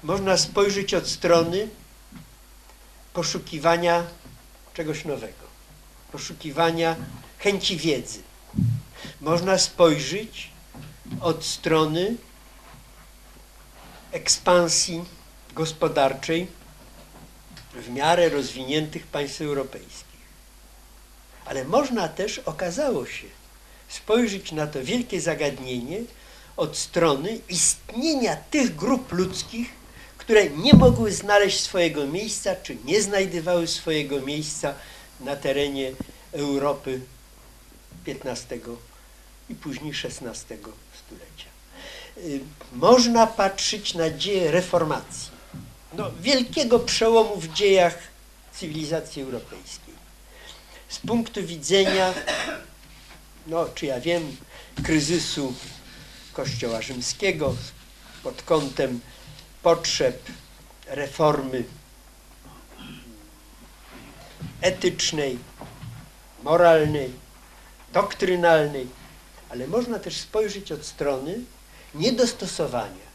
Można spojrzeć od strony poszukiwania czegoś nowego, poszukiwania chęci wiedzy. Można spojrzeć od strony ekspansji gospodarczej w miarę rozwiniętych państw europejskich. Ale można też, okazało się, spojrzeć na to wielkie zagadnienie od strony istnienia tych grup ludzkich, które nie mogły znaleźć swojego miejsca, czy nie znajdywały swojego miejsca na terenie Europy XV i później XVI stulecia. Y, Można patrzeć na dzieje reformacji, no, wielkiego przełomu w dziejach cywilizacji europejskiej. Z punktu widzenia, no, czy ja wiem, kryzysu Kościoła Rzymskiego, pod kątem potrzeb reformy etycznej, moralnej, doktrynalnej, ale można też spojrzeć od strony niedostosowania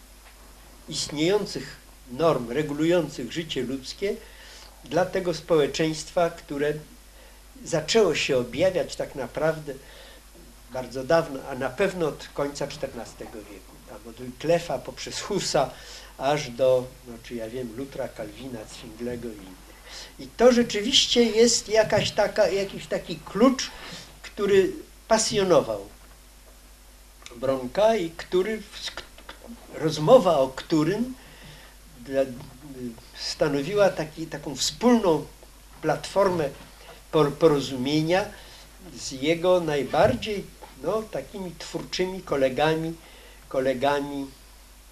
istniejących norm regulujących życie ludzkie dla tego społeczeństwa, które zaczęło się objawiać tak naprawdę bardzo dawno, a na pewno od końca XIV wieku. Tam od Wyclefa poprzez Husa aż do, no czy ja wiem, Lutra, Kalwina, Zwinglego i innych. I to rzeczywiście jest jakaś taka, jakiś taki klucz, który pasjonował Bronka i który, rozmowa o którym stanowiła taki, taką wspólną platformę porozumienia z jego najbardziej no, takimi twórczymi kolegami, kolegami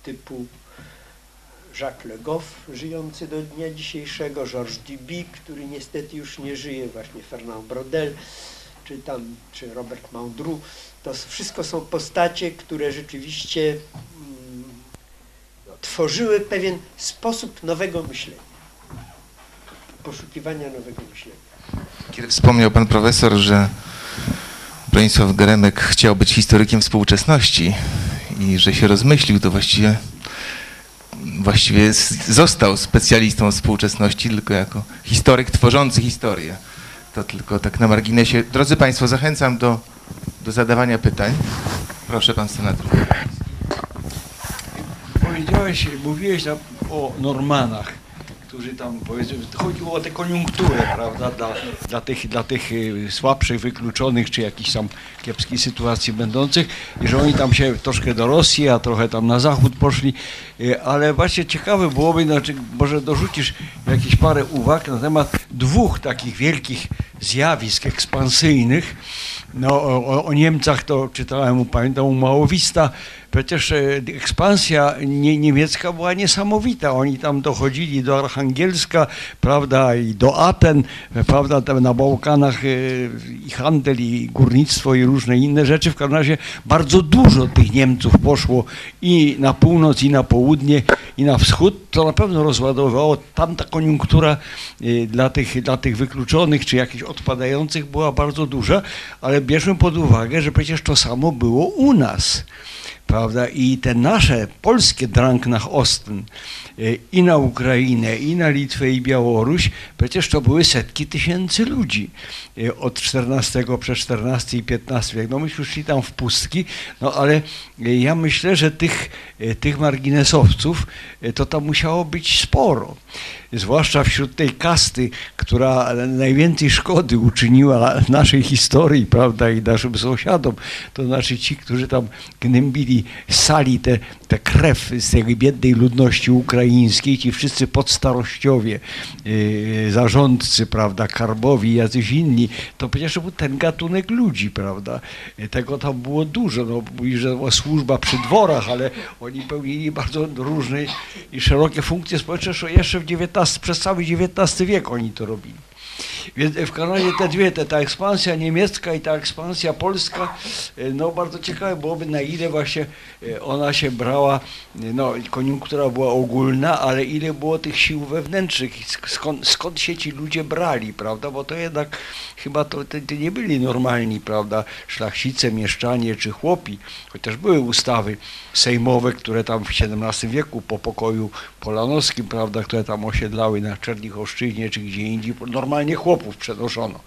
typu Jacques Le Goff, żyjący do dnia dzisiejszego, Georges Duby, który niestety już nie żyje, właśnie Fernand Brodel, czy tam, czy Robert Mandru. To wszystko są postacie, które rzeczywiście mm, tworzyły pewien sposób nowego myślenia, poszukiwania nowego myślenia. Kiedy wspomniał pan profesor, że Bronisław Geremek chciał być historykiem współczesności i że się rozmyślił, to właściwie, właściwie został specjalistą współczesności tylko jako historyk tworzący historię. To tylko tak na marginesie. Drodzy Państwo, zachęcam do, do zadawania pytań. Proszę Pan Senator. Powiedziałeś, mówiłeś o Normanach którzy tam powiedzmy, chodziło o tę koniunkturę, prawda, dla, dla, tych, dla tych y, słabszych, wykluczonych, czy jakichś tam kiepskiej sytuacji będących i że oni tam się troszkę do Rosji, a trochę tam na zachód poszli, y, ale właśnie ciekawe byłoby, znaczy może dorzucisz jakieś parę uwag na temat dwóch takich wielkich zjawisk ekspansyjnych, no, o, o, Niemcach to czytałem, pamiętam u Małowista, przecież e, ekspansja nie, niemiecka była niesamowita. Oni tam dochodzili do Archangielska, prawda, i do Aten, prawda, tam na Bałkanach e, i handel, i górnictwo, i różne inne rzeczy. W każdym razie bardzo dużo tych Niemców poszło i na północ, i na południe, i na wschód. To na pewno rozładowało. Tamta koniunktura e, dla tych, dla tych wykluczonych, czy jakichś odpadających była bardzo duża, ale bierzmy pod uwagę, że przecież to samo było u nas prawda? I te nasze polskie Drang nach Osten e, i na Ukrainę, i na Litwę, i Białoruś, przecież to były setki tysięcy ludzi e, od 14 przez 14 i 15 wiek. No myśmy szli tam w pustki, no ale e, ja myślę, że tych, tych marginesowców to tam musiało być sporo zwłaszcza wśród tej kasty, która najwięcej szkody uczyniła naszej historii, prawda, i naszym sąsiadom, to znaczy ci, którzy tam gnębili, sali te, te krew z tej biednej ludności ukraińskiej, ci wszyscy podstarościowie, yy, zarządcy, prawda, karbowi, jacyś inni, to przecież był ten gatunek ludzi, prawda, tego tam było dużo, no, mówi, że była służba przy dworach, ale oni pełnili bardzo różne i szerokie funkcje społeczne, jeszcze w XIX przez cały XIX wiek oni to robili. Więc w Kanadzie te dwie, te, ta ekspansja niemiecka i ta ekspansja polska, e, no bardzo ciekawe byłoby na ile właśnie e, ona się brała, e, no koniunktura była ogólna, ale ile było tych sił wewnętrznych, skąd, skąd się ci ludzie brali, prawda, bo to jednak chyba to, to, to nie byli normalni, prawda, szlachcice, mieszczanie czy chłopi, chociaż były ustawy sejmowe, które tam w XVII wieku po pokoju polanowskim, prawda, które tam osiedlały na Czernichowszczyźnie czy gdzie indziej, normalnie chłopów przenoszono.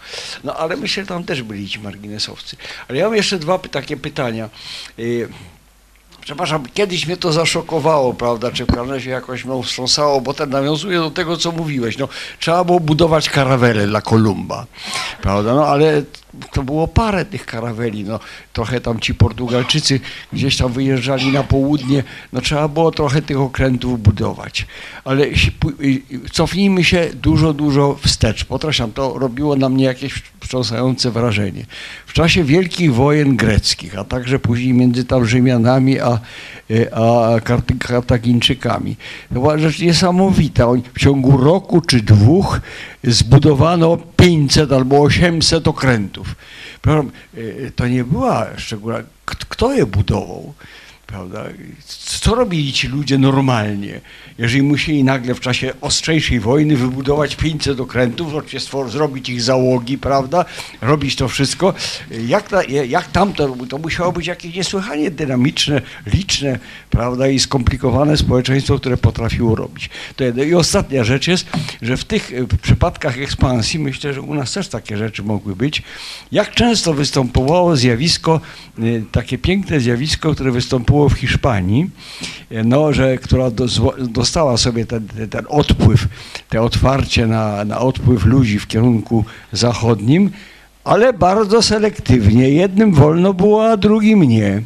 No ale myślę, że tam też byli ci marginesowcy. Ale ja mam jeszcze dwa takie pytania. Y, przepraszam, kiedyś mnie to zaszokowało, prawda, czy w każdym jakoś mnie wstrząsało, bo ten nawiązuje do tego, co mówiłeś. No, trzeba było budować karawele dla Kolumba, prawda, no ale to było parę tych karaweli, no trochę tam ci Portugalczycy gdzieś tam wyjeżdżali na południe, no trzeba było trochę tych okrętów budować. Ale cofnijmy się dużo, dużo wstecz. Potrafiam, to robiło na mnie jakieś wstrząsające wrażenie. W czasie wielkich wojen greckich, a także później między tam Rzymianami a, a Kartagińczykami, to była rzecz niesamowita. W ciągu roku czy dwóch zbudowano 500 albo 800 okrętów. Y, to nie była szczególna. Kto je budował? Prawda? Co robili ci ludzie normalnie, jeżeli musieli nagle w czasie ostrzejszej wojny wybudować 500 okrętów, zrobić ich załogi, prawda? Robić to wszystko. Jak, ta, jak tam to, musiało być jakieś niesłychanie dynamiczne, liczne, prawda? I skomplikowane społeczeństwo, które potrafiło robić. To jedno. I ostatnia rzecz jest, że w tych przypadkach ekspansji, myślę, że u nas też takie rzeczy mogły być, jak często występowało zjawisko, e, takie piękne zjawisko, które wystąpiło w Hiszpanii, e, no, że, która dostała sobie ten, ten odpływ, te otwarcie na, na odpływ ludzi w kierunku zachodnim, ale bardzo selektywnie. Jednym wolno było, a drugim nie.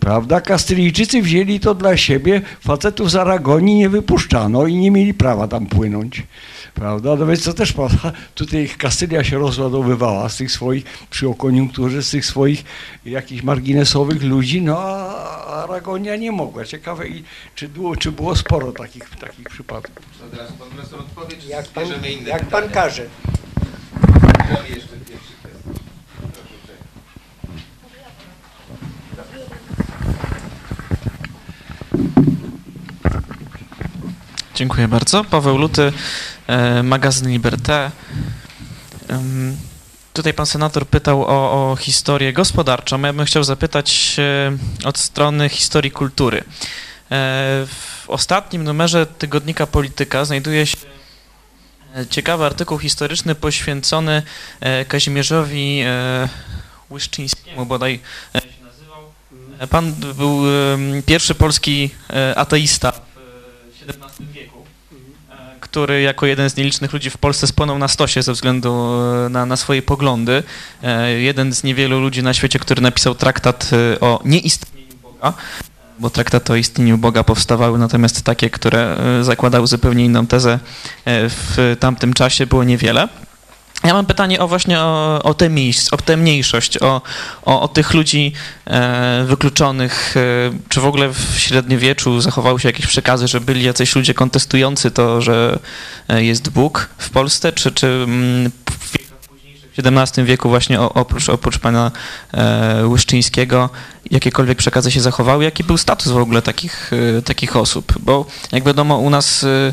Prawda? Kastylijczycy wzięli to dla siebie, facetów z Aragonii nie wypuszczano i nie mieli prawa tam płynąć. Prawda? No więc to też prawda, tutaj Kastylia się rozładowywała z tych swoich, przy okoniunkturze, z tych swoich jakichś marginesowych ludzi, no a Aragonia nie mogła. Ciekawe, i czy, było, czy było sporo takich, takich przypadków. To teraz pan profesor odpowie, czy Jak pan, jak pan pytania? każe. Bierzemy jeszcze pierwszy test. Proszę uprzejmie. Dziękuję bardzo. Paweł Luty, e, magazyn Liberté. Tutaj pan senator pytał o, o historię gospodarczą. Ja bym chciał zapytać e, od strony historii kultury. E, W ostatnim numerze tygodnika Polityka znajduje się ciekawy artykuł historyczny poświęcony Kazimierzowi Łyszczyńskiemu, bodaj Pan był pierwszy polski ateista w XVII wieku, który jako jeden z nielicznych ludzi w Polsce spłonął na stosie ze względu e, na, na swoje poglądy. E, Jeden z niewielu ludzi na świecie, który napisał traktat e, o nieistnieniu Boga, bo traktaty o istnieniu Boga powstawały, natomiast takie, które zakładały zupełnie inną tezę w tamtym czasie było niewiele. Ja mam pytanie o właśnie o, o, tę, miejsc, o tę mniejszość, o, o, o tych ludzi e, wykluczonych. E, czy w ogóle w średniowieczu zachowały się jakieś przekazy, że byli jacyś ludzie kontestujący to, że e, jest Bóg w Polsce, czy, czy mm, w XVII wieku właśnie oprócz, oprócz pana e, Łyszczyńskiego jakiekolwiek przekazy się zachowały? Jaki był status w ogóle takich, e, takich osób? Bo jak wiadomo u nas... E,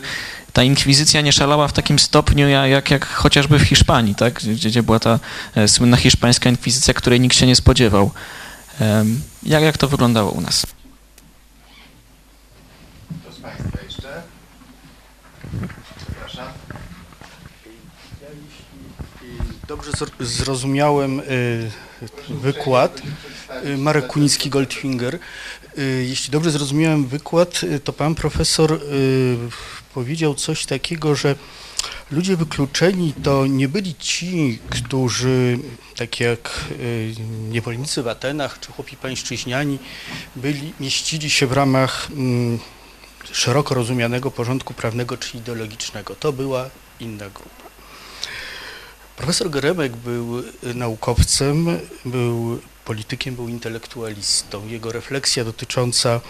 ta inkwizycja nie szalała w takim stopniu, ja- jak, jak chociażby w Hiszpanii, tak? gdzie, gdzie była ta e, słynna hiszpańska inkwizycja, której nikt się nie spodziewał. Jak, jak to wyglądało u nas? Kto z Państwa jeszcze? Zapraszam. Ja jeśli y, dobrze zr- zrozumiałem y, wykład, y, Marek Kunicki Goldfinger, y, jeśli dobrze zrozumiałem wykład, y, to pan profesor y, powiedział coś takiego, że ludzie wykluczeni to nie byli ci, którzy, tak jak y, niewolnicy w Atenach czy chłopi pańszczyźniani, byli, mieścili się w ramach mm, szeroko rozumianego porządku prawnego czy ideologicznego. To była inna grupa. Profesor Geremek był y, naukowcem, był politykiem, był intelektualistą. Jego refleksja dotycząca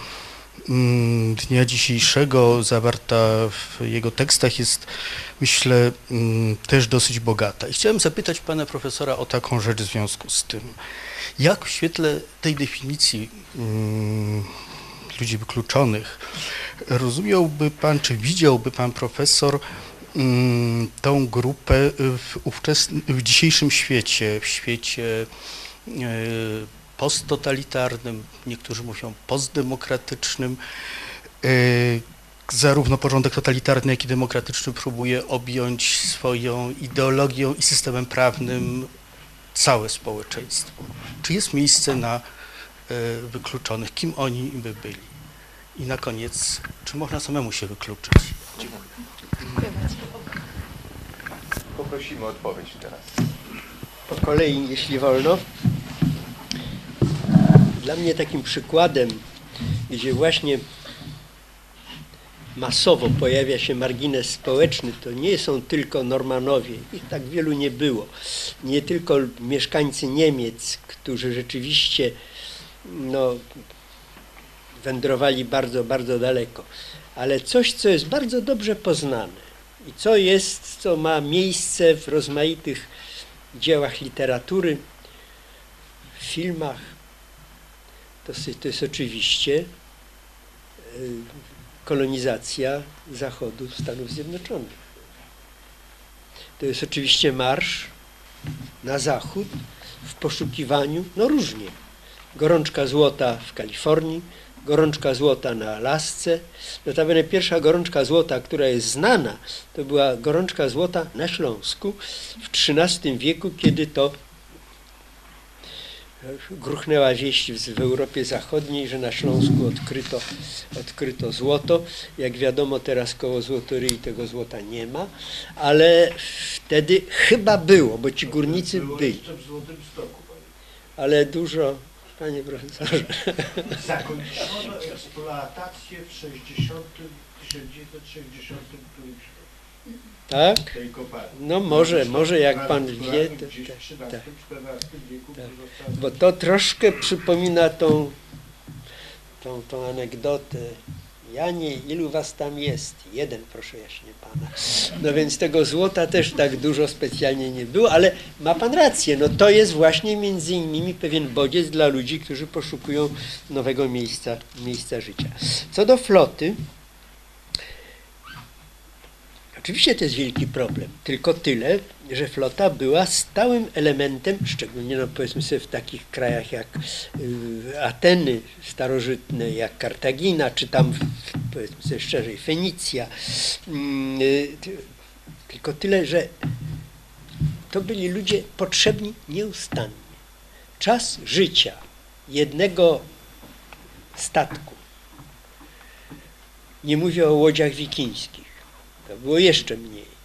dnia dzisiejszego, zawarta w jego tekstach, jest, myślę, mm, też dosyć bogata. I chciałem zapytać pana profesora o taką rzecz w związku z tym. Jak w świetle tej definicji mm, ludzi wykluczonych rozumiałby pan, czy widziałby pan profesor mm, tą grupę w, ówczesnym, w dzisiejszym świecie, w świecie e, posttotalitarnym, niektórzy mówią postdemokratycznym, e, zarówno porządek totalitarny, jak i demokratyczny próbuje objąć swoją ideologią i systemem prawnym całe społeczeństwo. Czy jest miejsce na e, wykluczonych? Kim oni by byli? I na koniec, czy można samemu się wykluczyć? Poprosimy o odpowiedź teraz. po kolei, jeśli wolno. Dla mnie takim przykładem, gdzie właśnie masowo pojawia się margines społeczny, to nie są tylko Normanowie, ich tak wielu nie było. Nie tylko mieszkańcy Niemiec, którzy rzeczywiście no, wędrowali bardzo, bardzo daleko, ale coś, co jest bardzo dobrze poznane i co jest, co ma miejsce w rozmaitych dziełach literatury, w filmach, to, to jest oczywiście y, kolonizacja Zachodu Stanów Zjednoczonych. To jest oczywiście marsz na zachód w poszukiwaniu, no różnie, gorączka złota w Kalifornii, gorączka złota na Alasce. Notabene pierwsza gorączka złota, która jest znana, to była gorączka złota na Śląsku w XIII wieku, kiedy to gruchnęła wieść w Europie Zachodniej, że na Śląsku odkryto, odkryto złoto. Jak wiadomo, teraz koło złotoryi tego złota nie ma, ale wtedy chyba było, bo ci górnicy byli, ale dużo, panie profesorze, Zakończono eksploatację w 60, 1960 którymś roku tak? No może, może jak pan wie, to, tak, tak. Tak. Bo to troszkę przypomina tą, tą, tą anegdotę. Janie, ilu was tam jest? Jeden, proszę jaśnie pana. No więc tego złota też tak dużo specjalnie nie było, ale ma pan rację, no to jest właśnie między innymi pewien bodziec dla ludzi, którzy poszukują nowego miejsca, miejsca życia. Co do floty, Oczywiście to jest wielki problem, tylko tyle, że flota była stałym elementem, szczególnie no powiedzmy sobie w takich krajach jak y, Ateny starożytne, jak Kartagina, czy tam powiedzmy sobie szczerze Fenicja. Mm, y, ty- Tylko tyle, że to byli ludzie potrzebni nieustannie. Czas życia jednego statku, nie mówię o łodziach wikińskich, to było jeszcze mniej.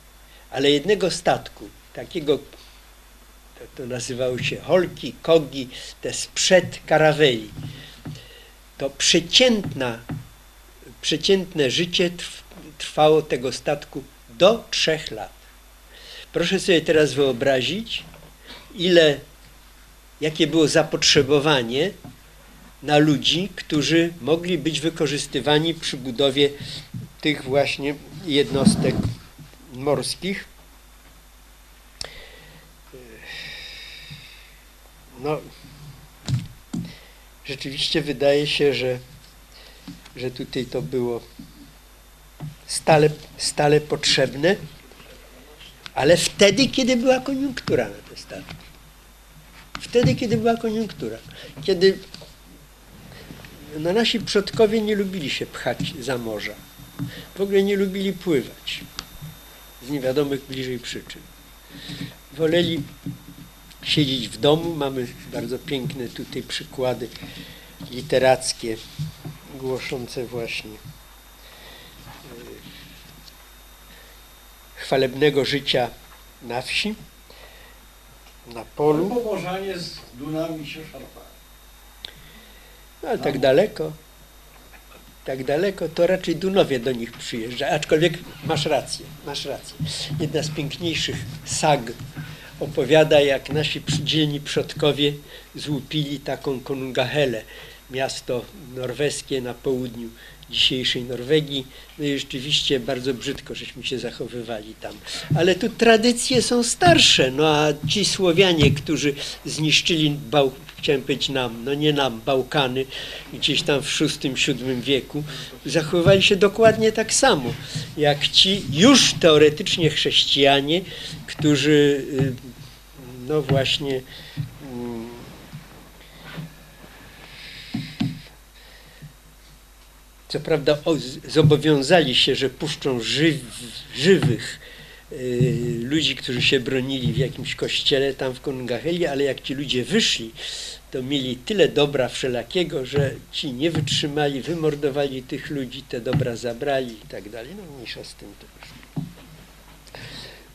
Ale jednego statku, takiego, to, to nazywało się holki, kogi, te sprzed karaweli, to przeciętna, przeciętne życie trw, trwało tego statku do trzech lat. Proszę sobie teraz wyobrazić, ile, jakie było zapotrzebowanie na ludzi, którzy mogli być wykorzystywani przy budowie tych właśnie jednostek morskich. No, rzeczywiście wydaje się, że, że tutaj to było stale, stale potrzebne, ale wtedy, kiedy była koniunktura na te statki. Wtedy, kiedy była koniunktura. Kiedy no nasi przodkowie nie lubili się pchać za morza. W ogóle nie lubili pływać z niewiadomych bliżej przyczyn. Woleli siedzieć w domu. Mamy bardzo piękne tutaj przykłady literackie głoszące właśnie e, chwalebnego życia na wsi, na polu. Pomorzanie z Dunami się szarpają. No, ale tak daleko, tak daleko, to raczej Dunowie do nich przyjeżdża. Aczkolwiek masz rację, masz rację. Jedna z piękniejszych sag opowiada, jak nasi dzielni przodkowie złupili taką Konungahelę, miasto norweskie na południu dzisiejszej Norwegii. No i rzeczywiście bardzo brzydko żeśmy się zachowywali tam. Ale tu tradycje są starsze, no a ci Słowianie, którzy zniszczyli, Bał, chciałem powiedzieć nam, no nie nam, Bałkany, gdzieś tam w VI-VII wieku, zachowywali się dokładnie tak samo, jak ci już teoretycznie chrześcijanie, którzy y, no właśnie mm, co prawda zobowiązali się, że puszczą żyw, żywych ludzi, którzy się bronili w jakimś kościele tam w Kongaheli, ale jak ci ludzie wyszli, to mieli tyle dobra wszelakiego, że ci nie wytrzymali, wymordowali tych ludzi, te dobra zabrali i tak dalej. No mniejsza z tym to już.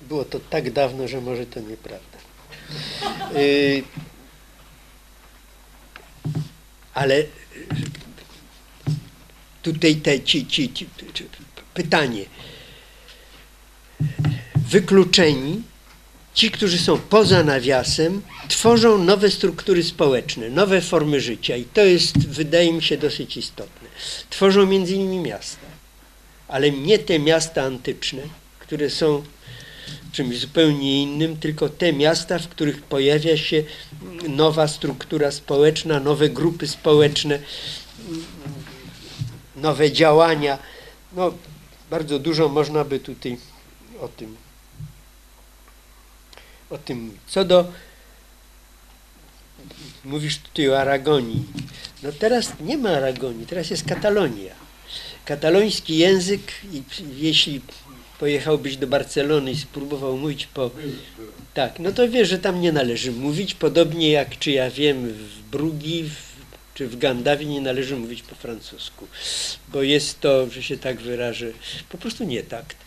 Było to tak dawno, że może to nieprawda. Y, ale y, tutaj te, ci, ci, ci, pytanie. Wykluczeni, ci, którzy są poza nawiasem, tworzą nowe struktury społeczne, nowe formy życia i to jest, wydaje mi się, dosyć istotne. Tworzą między innymi miasta, ale nie te miasta antyczne, które są czymś zupełnie innym, tylko te miasta, w których pojawia się nowa struktura społeczna, nowe grupy społeczne, nowe działania. No, bardzo dużo można by tutaj o tym, o tym mówić. Co do, mówisz tutaj o Aragonii. No teraz nie ma Aragonii, teraz jest Katalonia. Kataloński język, jeśli pojechałbyś do Barcelony i spróbował mówić po... Tak, no to wiesz, że tam nie należy mówić, podobnie jak, czy ja wiem, w Brugi w, czy w Gandawie nie należy mówić po francusku, bo jest to, że się tak wyrażę, po prostu nietakt,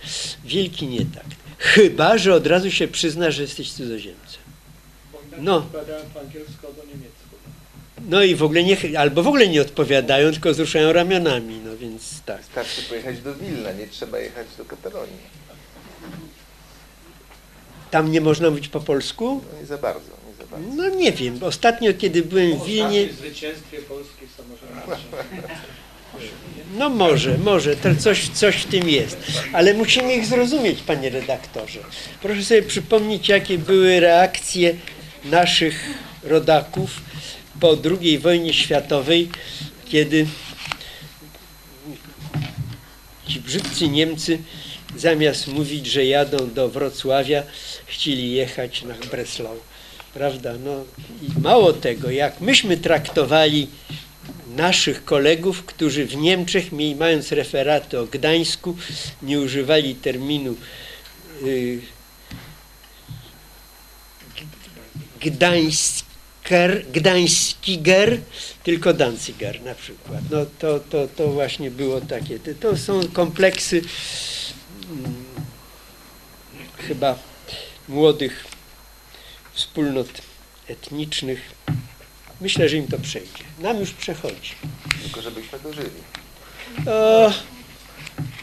wielki nietakt. Chyba, że od razu się przyzna, że jesteś cudzoziemcem. No. Odpowiadają po angielsku albo niemiecku. No i w ogóle nie, albo w ogóle nie odpowiadają, tylko wzruszają ramionami, no więc tak. Wystarczy pojechać do Wilna, nie trzeba jechać do Katalonii. Tam nie można mówić po polsku? No nie za bardzo, No nie wiem, ostatnio kiedy byłem w Wilnie, Ostatnie zwycięstwie polskiej samorządności. no może, może, to coś, coś w tym jest, ale musimy ich zrozumieć, panie redaktorze. Proszę sobie przypomnieć, jakie były reakcje naszych rodaków po II wojnie światowej, kiedy ci brzydcy Niemcy zamiast mówić, że jadą do Wrocławia, chcieli jechać na Breslau. Prawda? No i mało tego, jak myśmy traktowali naszych kolegów, którzy w Niemczech, mając referaty o Gdańsku, nie używali terminu y, Gdańsker, Gdańskiger, tylko Danziger na przykład. No to, to, to właśnie było takie. To, to są kompleksy mm, chyba młodych wspólnot etnicznych. Myślę, że im to przejdzie. Nam już przechodzi. Tylko żebyśmy dożyli. O,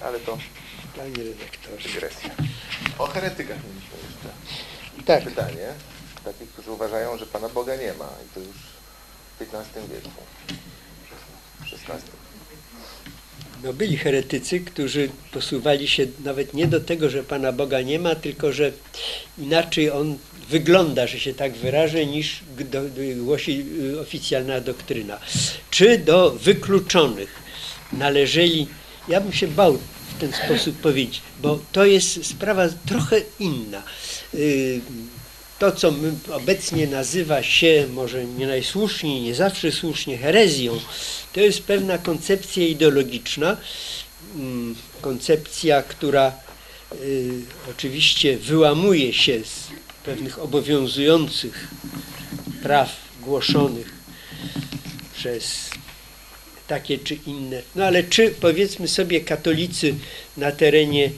Ale to panie redaktorze. dygresja. O heretykach mieliśmy jeszcze Tak, pytanie. Takich, którzy uważają, że Pana Boga nie ma. I to już w XV wieku. XVI. no byli heretycy, którzy posuwali się nawet nie do tego, że Pana Boga nie ma, tylko że inaczej on wygląda, że się tak wyrażę, niż do, głosi y, oficjalna doktryna. Czy do wykluczonych należeli, ja bym się bał w ten sposób powiedzieć, bo to jest sprawa trochę inna. Y, To, co obecnie nazywa się, może nie najsłuszniej, nie zawsze słusznie, herezją, to jest pewna koncepcja ideologiczna, mm, koncepcja, która y, oczywiście wyłamuje się z pewnych obowiązujących praw głoszonych przez takie czy inne. No ale czy powiedzmy sobie katolicy na terenie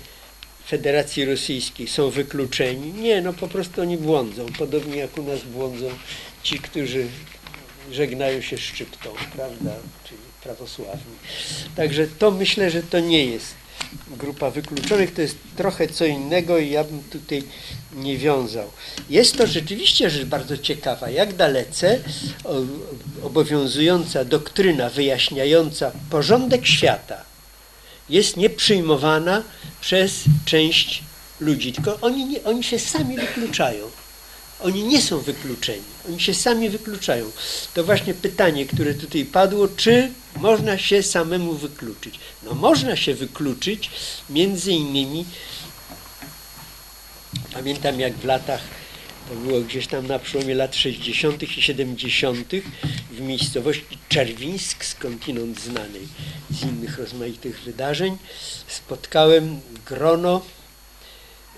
Federacji Rosyjskiej są wykluczeni? Nie, no po prostu oni błądzą, podobnie jak u nas błądzą ci, którzy żegnają się szczyptą, prawda, czyli prawosławni. Także to myślę, że to nie jest grupa wykluczonych, to jest trochę co innego i ja bym tutaj nie wiązał. Jest to rzeczywiście rzecz bardzo ciekawa, jak dalece o- obowiązująca doktryna wyjaśniająca porządek świata jest nieprzyjmowana przez część ludzi, tylko oni, oni się sami wykluczają. Oni nie są wykluczeni, oni się sami wykluczają. To właśnie pytanie, które tutaj padło, czy można się samemu wykluczyć? No można się wykluczyć, między innymi, pamiętam jak w latach, to było gdzieś tam na przełomie lat 60. i 70. w miejscowości Czerwińsk, skądinąd znanej z innych rozmaitych wydarzeń, spotkałem grono,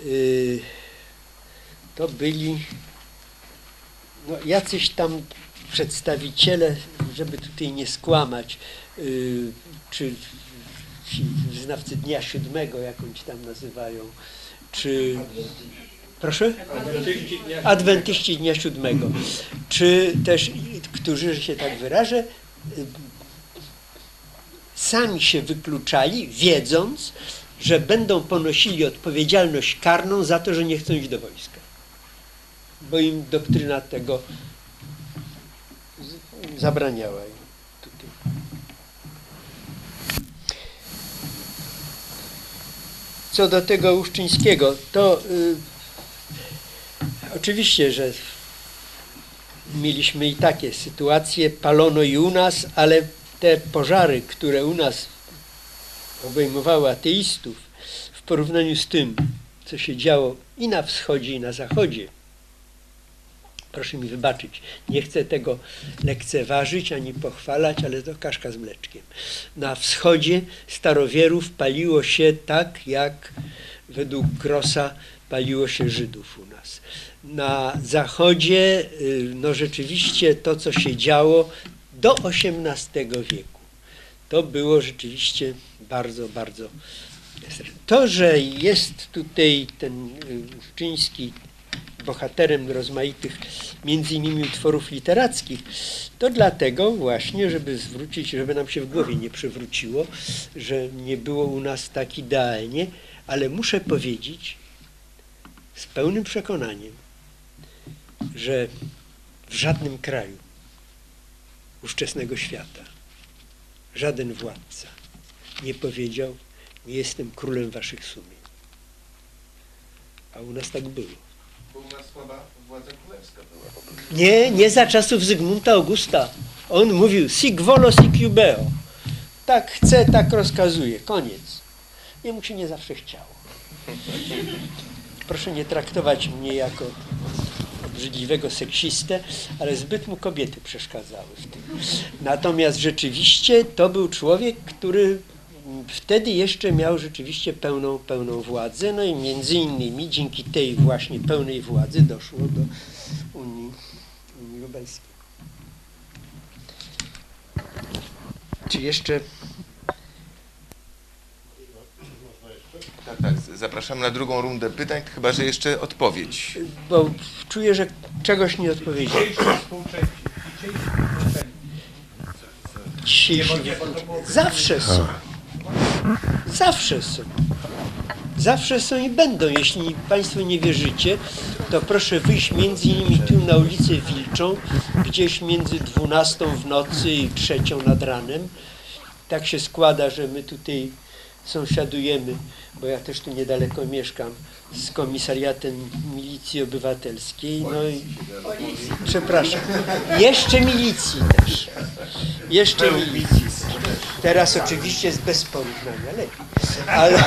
y, to byli no, jacyś tam przedstawiciele, żeby tutaj nie skłamać, y, czy ci wyznawcy Dnia Siódmego, jak oni tam nazywają, czy... Proszę? Adwentyści Dnia Siódmego. Czy też, którzy, że się tak wyrażę, y, sami się wykluczali, wiedząc, że będą ponosili odpowiedzialność karną za to, że nie chcą iść do wojska. Bo im doktryna tego zabraniała. Co do tego Uszczyńskiego, to y, Oczywiście, że mieliśmy i takie sytuacje, palono i u nas, ale te pożary, które u nas obejmowały ateistów, w porównaniu z tym, co się działo i na wschodzie, i na zachodzie, proszę mi wybaczyć, nie chcę tego lekceważyć ani pochwalać, ale to kaszka z mleczkiem. Na wschodzie starowierów paliło się tak, jak według Grossa paliło się Żydów u nas. Na zachodzie, y, no rzeczywiście to, co się działo do XVIII wieku, to było rzeczywiście bardzo, bardzo. To, że jest tutaj ten y, Czyński bohaterem rozmaitych, między innymi utworów literackich, to dlatego właśnie, żeby zwrócić, żeby nam się w głowie nie przewróciło, że nie było u nas tak idealnie, ale muszę powiedzieć z pełnym przekonaniem, że w żadnym kraju ówczesnego świata żaden władca nie powiedział, nie jestem królem waszych sumień. A u nas tak było. Władza królewska była. Nie, nie za czasów Zygmunta Augusta. On mówił sic volo, sic jubeo. Tak chce, tak rozkazuje. Koniec. Jemu się nie zawsze chciało. Proszę nie traktować mnie jako obrzydliwego seksistę, ale zbyt mu kobiety przeszkadzały w tym. Natomiast rzeczywiście to był człowiek, który wtedy jeszcze miał rzeczywiście pełną, pełną władzę, no i między innymi dzięki tej właśnie pełnej władzy doszło do Unii, Unii Lubelskiej. Czy jeszcze Tak, tak. Zapraszamy na drugą rundę pytań, chyba że jeszcze odpowiedź. bo czuję, że czegoś nie odpowiedziałem. Dzisiejsi Zawsze są. Zawsze są. Zawsze są i będą. Jeśli Państwo nie wierzycie, to proszę wyjść między innymi tu na ulicę Wilczą, gdzieś między 12 w nocy i 3 nad ranem. Tak się składa, że my tutaj sąsiadujemy, bo ja też tu niedaleko mieszkam, z komisariatem milicji obywatelskiej. No i przepraszam. Jeszcze milicji też. Jeszcze milicji. Teraz oczywiście jest bez porównania lepiej. Ale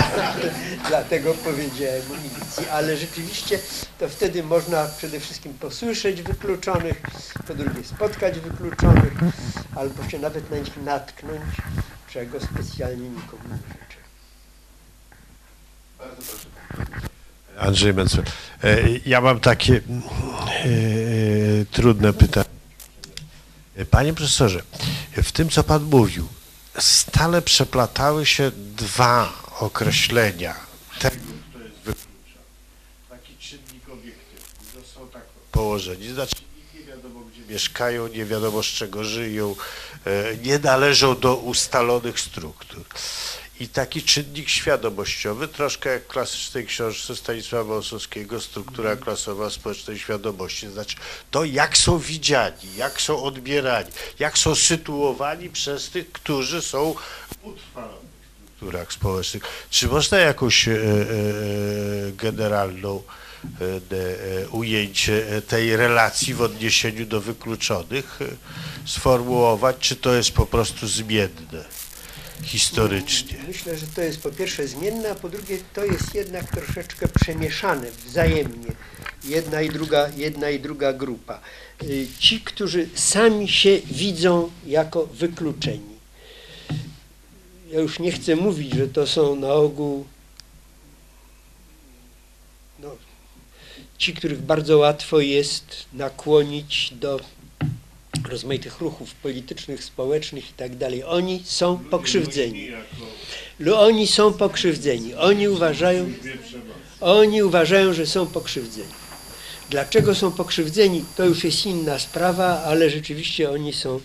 dlatego powiedziałem o milicji. Ale rzeczywiście to wtedy można przede wszystkim posłyszeć wykluczonych, po drugie spotkać wykluczonych, albo się nawet na nich natknąć, czego specjalnie nikomu nie. Andrzej Mencel. E, Ja mam takie mm, e, trudne pytanie. E, Panie profesorze, w tym co pan mówił, stale przeplatały się dwa określenia tego, kto jest wykluczony. Taki czynnik obiektywny, są tak położeni. Znaczy nie wiadomo gdzie mieszkają, nie wiadomo z czego żyją, e, nie należą do ustalonych struktur. I taki czynnik świadomościowy, troszkę jak w klasycznej książce Stanisława Osowskiego, struktura klasowa społecznej świadomości. Znaczy to, jak są widziani, jak są odbierani, jak są sytuowani przez tych, którzy są w utrwalonych strukturach społecznych. Czy można jakąś e, e, generalną e, e, ujęcie e, tej relacji w odniesieniu do wykluczonych e, sformułować, czy to jest po prostu zmienne? Historycznie. Myślę, że to jest po pierwsze zmienne, a po drugie to jest jednak troszeczkę przemieszane wzajemnie. Jedna i druga, jedna i druga grupa. Y, Ci, którzy sami się widzą jako wykluczeni. Ja już nie chcę mówić, że to są na ogół no, ci, których bardzo łatwo jest nakłonić do rozmaitych ruchów politycznych, społecznych i tak dalej. Oni są pokrzywdzeni. Oni są pokrzywdzeni. Oni uważają, oni uważają, że są pokrzywdzeni. Dlaczego są pokrzywdzeni, to już jest inna sprawa, ale rzeczywiście oni są.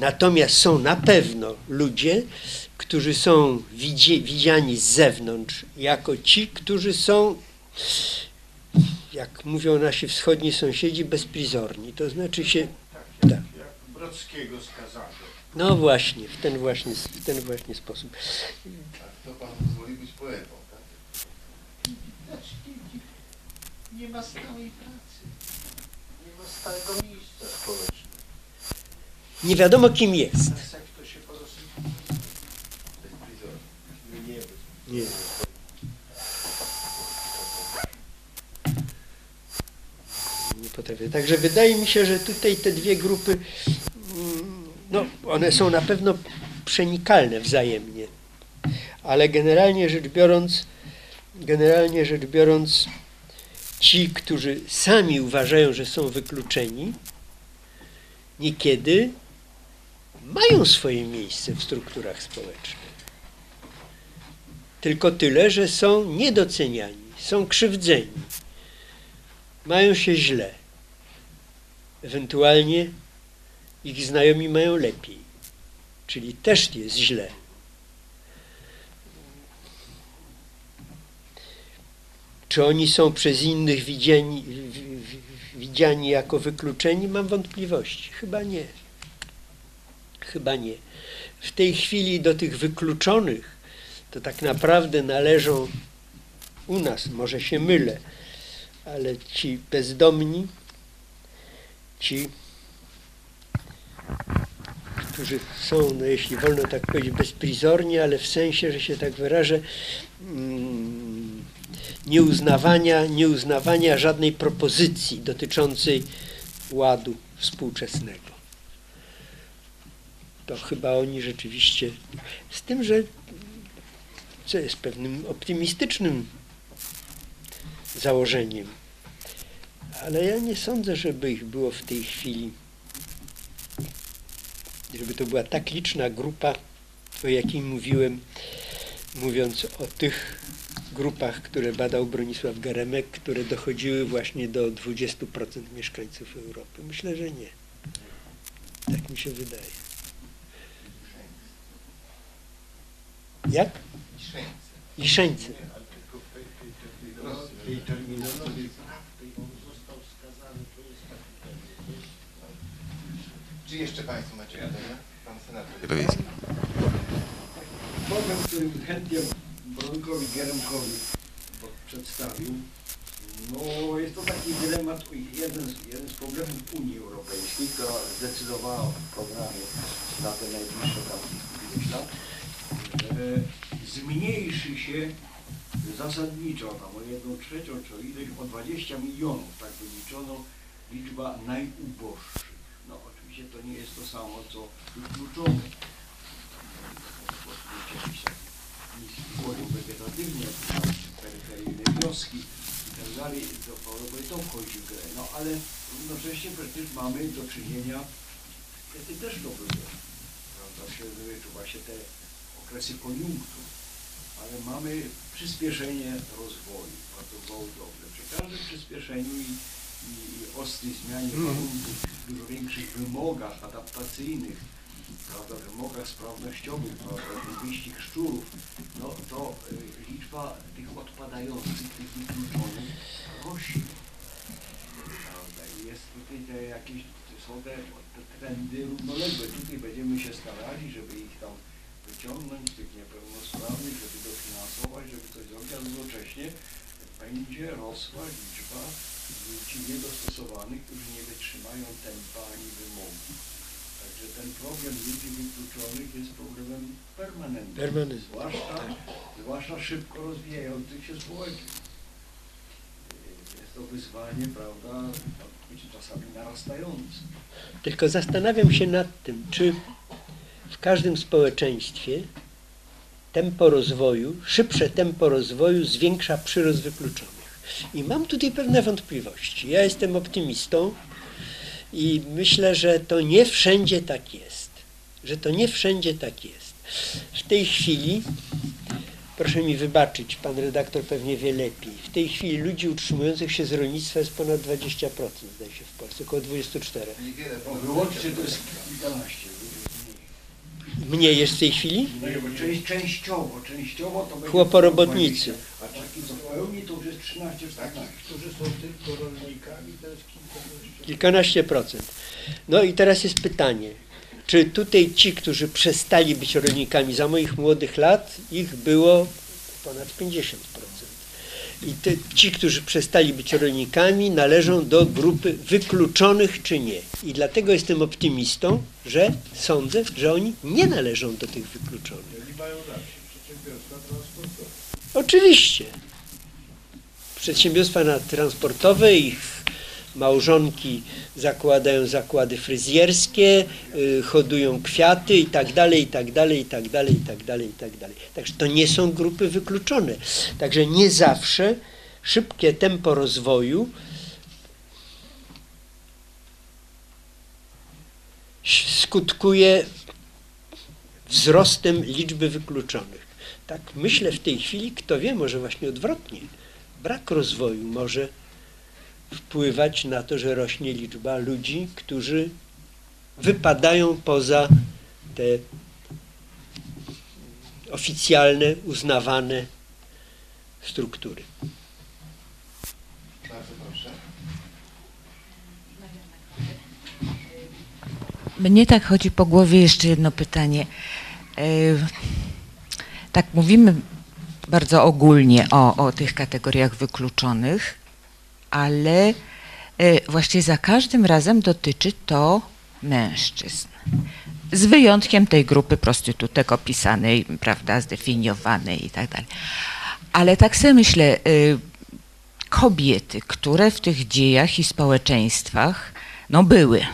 Natomiast są na pewno ludzie, którzy są widzi, widziani z zewnątrz jako ci, którzy są, jak mówią nasi wschodni sąsiedzi, bezprizorni. To znaczy się, tak. Jak Brockiego skazano. No właśnie, w ten właśnie, w ten właśnie sposób. A kto pan pozwoli być poetą? Tak? Nie ma stałej pracy. Nie ma stałego miejsca społecznego. Nie wiadomo kim jest. Nie, nie. Nie. Nie potrafię. Także wydaje mi się, że tutaj te dwie grupy, mm, no one są na pewno przenikalne wzajemnie, ale generalnie rzecz biorąc, generalnie rzecz biorąc, ci, którzy sami uważają, że są wykluczeni, niekiedy mają swoje miejsce w strukturach społecznych. Tylko tyle, że są niedoceniani, są krzywdzeni, mają się źle. Ewentualnie ich znajomi mają lepiej, czyli też jest źle. Czy oni są przez innych widziani, wi- wi- widziani jako wykluczeni? Mam wątpliwości. Chyba nie. Chyba nie. W tej chwili do tych wykluczonych to tak naprawdę należą u nas, może się mylę, ale ci bezdomni, ci, którzy są, no jeśli wolno tak powiedzieć, bezprizorni, ale w sensie, że się tak wyrażę, mm, nieuznawania, nieuznawania żadnej propozycji dotyczącej ładu współczesnego. To chyba oni rzeczywiście, z tym, że co jest pewnym optymistycznym założeniem. Ale ja nie sądzę, żeby ich było w tej chwili, żeby to była tak liczna grupa, o jakiej mówiłem, mówiąc o tych grupach, które badał Bronisław Geremek, które dochodziły właśnie do 20% mieszkańców Europy. Myślę, że nie. Tak mi się wydaje. Jak? Liszeńcy. tej terminologii, której on został skazany, to jest taki termin. Czy jeszcze Państwo macie pytania? Pan senator Jerowiecki. Problem, który chętnie Bronkowi Geremkowi przedstawił, no jest to taki dylemat, jeden z, jeden z problemów Unii Europejskiej, która zdecydowała w programie na te najbliższe tam lat, że zmniejszy się zasadniczo tam o jedną trzecią, czy o ileś, o 20 milionów, tak wyliczono, liczba najuboższych. Oczywiście to nie jest to samo, co wykluczone poziom wegetatywny, peryferyjne wioski i tak dalej, to prawdopodobnie to wchodzi w grę. No ale równocześnie przecież mamy do czynienia, kiedy też to było, prawda, w średniowieczu, właśnie te okresy koniunktur, ale mamy przyspieszenie rozwoju, bardzo gwałtowne. Przy każdym przyspieszeniu i, i, ostrej zmianie warunków, dużo większych wymogach adaptacyjnych, prawda, wymogach sprawnościowych, prawda, szczurów, no to y, liczba tych odpadających, tych wykluczonych rośnie. Prawda, jest tutaj te jakieś, są te, trendy równoległe. Tutaj będziemy się starali, żeby ich tam wyciągnąć, tych niepełnosprawnych, żeby dofinansować, żeby coś zrobić, a jednocześnie będzie rosła liczba ludzi niedostosowanych, którzy nie wytrzymają tempa ani wymogów. Także ten problem ludzi wykluczonych jest problemem permanentnym. Permanentnym, Zwłaszcza, zwłaszcza szybko rozwijających się społeczeństw. Jest to wyzwanie, prawda, być czasami narastające. Tylko zastanawiam się nad tym, czy w każdym społeczeństwie tempo rozwoju, szybsze tempo rozwoju zwiększa przyrost wykluczonych. I mam tutaj pewne wątpliwości. Ja jestem optymistą i myślę, że to nie wszędzie tak jest. Że to nie wszędzie tak jest. W tej chwili, proszę mi wybaczyć, pan redaktor pewnie wie lepiej, w tej chwili ludzi utrzymujących się z rolnictwa jest ponad 20%, zdaje się w Polsce, około 24%. No, wyłącznie to jest kilkanaście. Mniej jest w tej chwili? Część, częściowo, częściowo to będzie... Chłoporobotnicy. A taki pełni to już jest 13, 14. Którzy są tylko rolnikami, to jest kilkanaście. Kilkanaście procent. No i teraz jest pytanie, czy tutaj ci, którzy przestali być rolnikami za moich młodych lat, ich było ponad 50%. I te, ci, którzy przestali być rolnikami, należą do grupy wykluczonych czy nie. I dlatego jestem optymistą, że sądzę, że oni nie należą do tych wykluczonych. Oczywiście. Przedsiębiorstwa na- transportowe, ich małżonki zakładają zakłady fryzjerskie, y, hodują kwiaty i tak dalej, i tak dalej, i tak dalej, i tak dalej, i tak dalej. Także to nie są grupy wykluczone. Także nie zawsze szybkie tempo rozwoju skutkuje wzrostem liczby wykluczonych. Tak myślę w tej chwili, kto wie, może właśnie odwrotnie. Brak rozwoju może wpływać na to, że rośnie liczba ludzi, którzy wypadają poza te oficjalne, uznawane struktury. Mnie tak chodzi po głowie jeszcze jedno pytanie. E, Tak mówimy bardzo ogólnie o, o tych kategoriach wykluczonych, ale e, właśnie za każdym razem dotyczy to mężczyzn. Z wyjątkiem tej grupy prostytutek opisanej, prawda, zdefiniowanej i tak dalej. Ale tak sobie myślę, y, kobiety, które w tych dziejach i społeczeństwach no były,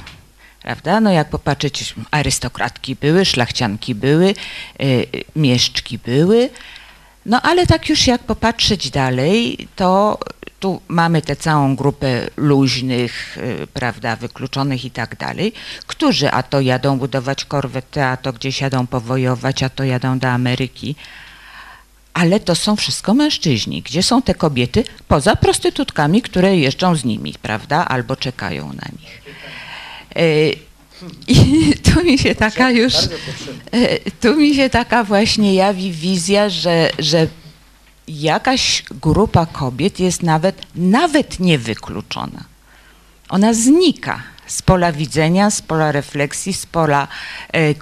prawda? No jak popatrzeć, arystokratki były, szlachcianki były, y, mieszczki były, no ale tak już jak popatrzeć dalej, to tu mamy tę całą grupę luźnych, y, prawda, wykluczonych i tak dalej, którzy a to jadą budować korwety, a to gdzieś jadą powojować, a to jadą do Ameryki. Ale to są wszystko mężczyźni. Gdzie są te kobiety? Poza prostytutkami, które jeżdżą z nimi, prawda? Albo czekają na nich. Y, I tu mi się taka już, e, tu mi się taka właśnie jawi wizja, że, że jakaś grupa kobiet jest nawet, nawet niewykluczona. Ona znika z pola widzenia, z pola refleksji, z pola e,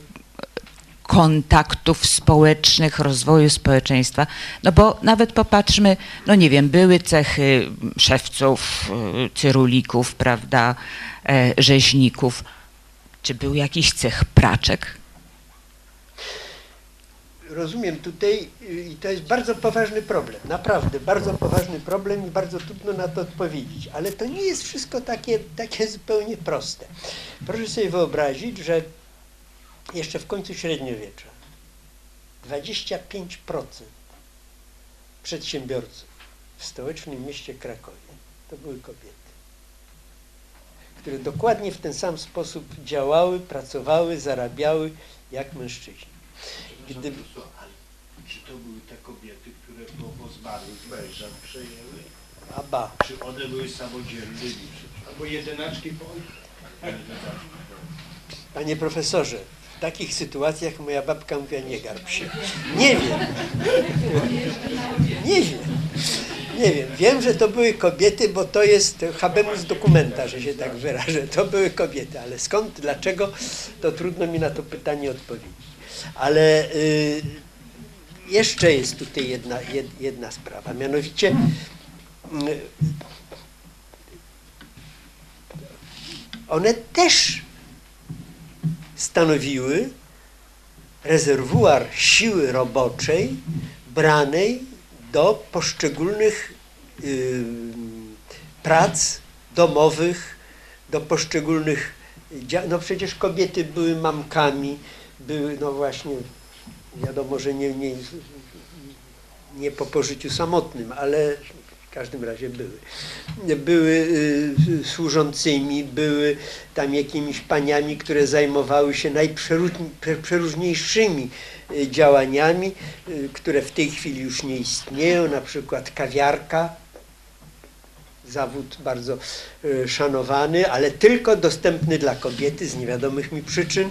kontaktów społecznych, rozwoju społeczeństwa. No bo nawet popatrzmy, no nie wiem, były cechy szewców, y, cyrulików, prawda, e, rzeźników. Czy był jakiś cech praczek? Rozumiem tutaj y, i to jest bardzo poważny problem, naprawdę bardzo poważny problem i bardzo trudno na to odpowiedzieć, ale to nie jest wszystko takie, takie zupełnie proste. Proszę sobie wyobrazić, że jeszcze w końcu średniowiecza 25% przedsiębiorców w stołecznym mieście Krakowie to były kobiety, które dokładnie w ten sam sposób działały, pracowały, zarabiały jak mężczyźni. Gdyby, Czy to były te kobiety, które po, po zmarłych mężach przejęły? a ba, Czy one były samodzielnymi? Albo jedynaczki po Panie profesorze, w takich sytuacjach moja babka mówiła, nie garb się. Nie wiem. Nie wiem. Nie wiem. Wiem, że to były kobiety, bo to jest habemus documenta, że się tak wyrażę. To były kobiety, ale skąd, dlaczego, to trudno mi na to pytanie odpowiedzieć. Ale y, jeszcze jest tutaj jedna, jed, jedna sprawa, mianowicie y, one też stanowiły rezerwuar siły roboczej branej do poszczególnych y, prac domowych, do poszczególnych no przecież kobiety były mamkami, były no właśnie wiadomo, że nie, nie, nie po pożyciu samotnym, ale w każdym razie były. Były y, służącymi, były tam jakimiś paniami, które zajmowały się najprzeróżniejszymi y, działaniami, y, które w tej chwili już nie istnieją, na przykład kawiarka, zawód bardzo y, szanowany, ale tylko dostępny dla kobiety z niewiadomych mi przyczyn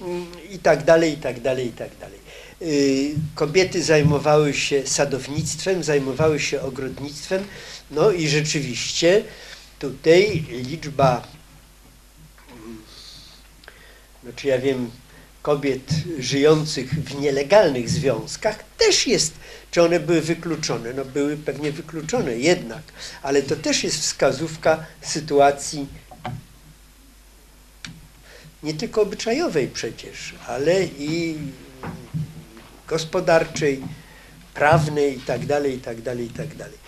mm, i tak dalej, i tak dalej, i tak dalej. Y, Kobiety zajmowały się sadownictwem, zajmowały się ogrodnictwem, no i rzeczywiście tutaj liczba, mm, znaczy ja wiem, kobiet żyjących w nielegalnych związkach też jest, czy one były wykluczone? No były pewnie wykluczone jednak, ale to też jest wskazówka sytuacji nie tylko obyczajowej przecież, ale i gospodarczej, prawnej i tak dalej, i tak dalej, i tak dalej.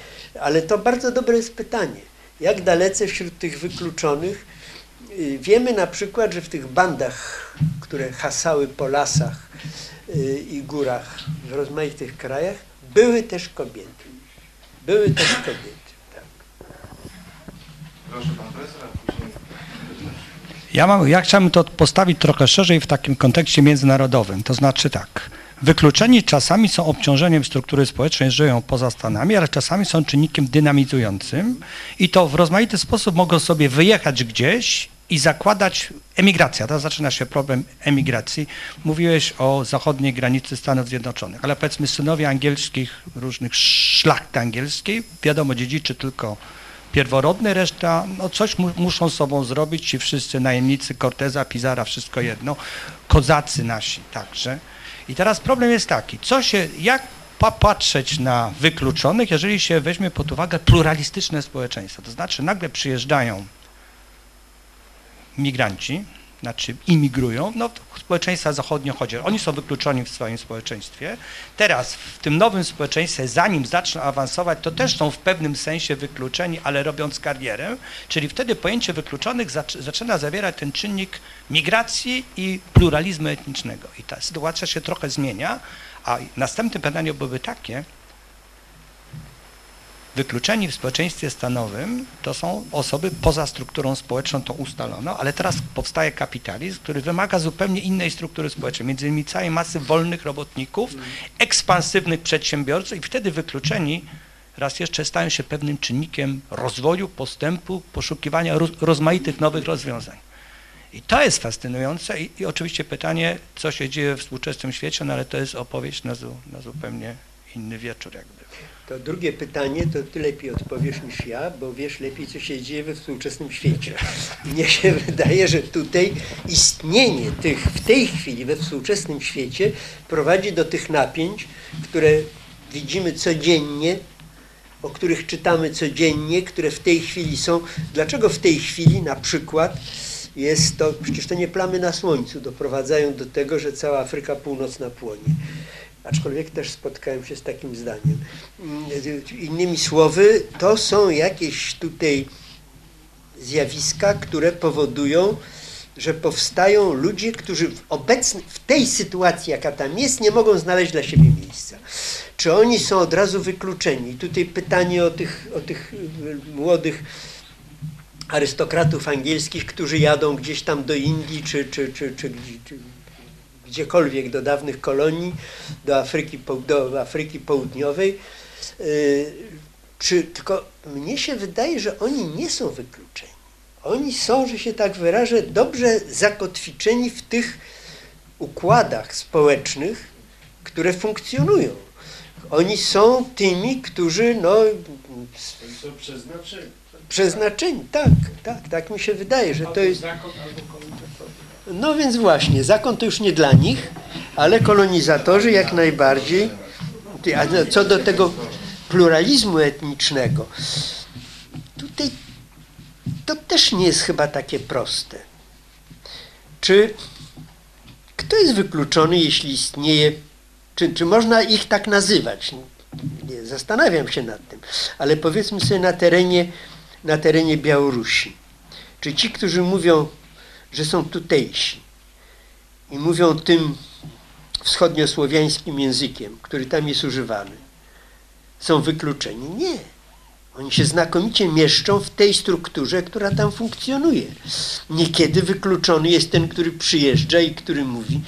Ale to bardzo dobre jest pytanie. Jak dalece wśród tych wykluczonych wiemy na przykład, że w tych bandach, które hasały po lasach y, i górach w rozmaitych krajach, były też kobiety. Były też kobiety. Tak. Proszę pan profesor. Ja, mam, ja chciałbym to postawić trochę szerzej w takim kontekście międzynarodowym. To znaczy tak, wykluczeni czasami są obciążeniem struktury społecznej, żyją poza Stanami, ale czasami są czynnikiem dynamizującym i to w rozmaity sposób mogą sobie wyjechać gdzieś i zakładać emigracja. Teraz zaczyna się problem emigracji. Mówiłeś o zachodniej granicy Stanów Zjednoczonych, ale powiedzmy synowie angielskich, różnych szlachty angielskiej, wiadomo, dziedziczy tylko pierworodny, reszta, no coś mu, muszą sobą zrobić, ci wszyscy najemnicy Corteza, Pizarra, wszystko jedno, kozacy nasi także. I teraz problem jest taki, co się, jak pa- patrzeć na wykluczonych, jeżeli się weźmie pod uwagę pluralistyczne społeczeństwo, to znaczy nagle przyjeżdżają migranci, znaczy imigrują, no społeczeństwa zachodnie chodzi, oni są wykluczoni w swoim społeczeństwie. Teraz w tym nowym społeczeństwie, zanim zaczną awansować, to też są w pewnym sensie wykluczeni, ale robiąc karierę, czyli wtedy pojęcie wykluczonych zac- zaczyna zawierać ten czynnik migracji i pluralizmu etnicznego. I ta sytuacja się trochę zmienia, a następne pytanie byłoby takie, Wykluczeni w społeczeństwie stanowym to są osoby poza strukturą społeczną, to ustalono, ale teraz powstaje kapitalizm, który wymaga zupełnie innej struktury społecznej, między innymi całej masy wolnych robotników, ekspansywnych przedsiębiorców i wtedy wykluczeni raz jeszcze stają się pewnym czynnikiem rozwoju, postępu, poszukiwania roz, rozmaitych nowych rozwiązań. I to jest fascynujące i, i oczywiście pytanie, co się dzieje w współczesnym świecie, no ale to jest opowieść na, zu, na zupełnie inny wieczór jakby. To drugie pytanie, to ty lepiej odpowiesz niż ja, bo wiesz lepiej, co się dzieje we współczesnym świecie. Mnie się wydaje, że tutaj istnienie tych w tej chwili we współczesnym świecie prowadzi do tych napięć, które widzimy codziennie, o których czytamy codziennie, które w tej chwili są. Dlaczego w tej chwili na przykład jest to, przecież to nie plamy na słońcu, doprowadzają do tego, że cała Afryka Północna płonie aczkolwiek też spotkałem się z takim zdaniem. Innymi słowy, to są jakieś tutaj zjawiska, które powodują, że powstają ludzie, którzy w, w tej sytuacji, jaka tam jest, nie mogą znaleźć dla siebie miejsca. Czy oni są od razu wykluczeni? Tutaj pytanie o tych, o tych młodych arystokratów angielskich, którzy jadą gdzieś tam do Indii czy, czy, czy, czy, czy gdziekolwiek do dawnych kolonii, do Afryki, do Afryki Południowej. Czy, tylko mnie się wydaje, że oni nie są wykluczeni. Oni są, że się tak wyrażę, dobrze zakotwiczeni w tych układach społecznych, które funkcjonują. Oni są tymi, którzy no, Są przeznaczeni. przeznaczeni, tak, tak, tak mi się wydaje, że to jest... No więc właśnie, zakon to już nie dla nich, ale kolonizatorzy jak najbardziej. A no, co do tego pluralizmu etnicznego, tutaj to też nie jest chyba takie proste. Czy kto jest wykluczony, jeśli istnieje, czy, czy można ich tak nazywać? Nie, zastanawiam się nad tym, ale powiedzmy sobie na terenie, na terenie Białorusi. Czy ci, którzy mówią że są tutejsi i mówią tym wschodniosłowiańskim językiem, który tam jest używany, są wykluczeni? Nie. Oni się znakomicie mieszczą w tej strukturze, która tam funkcjonuje. Niekiedy wykluczony jest ten, który przyjeżdża i który mówi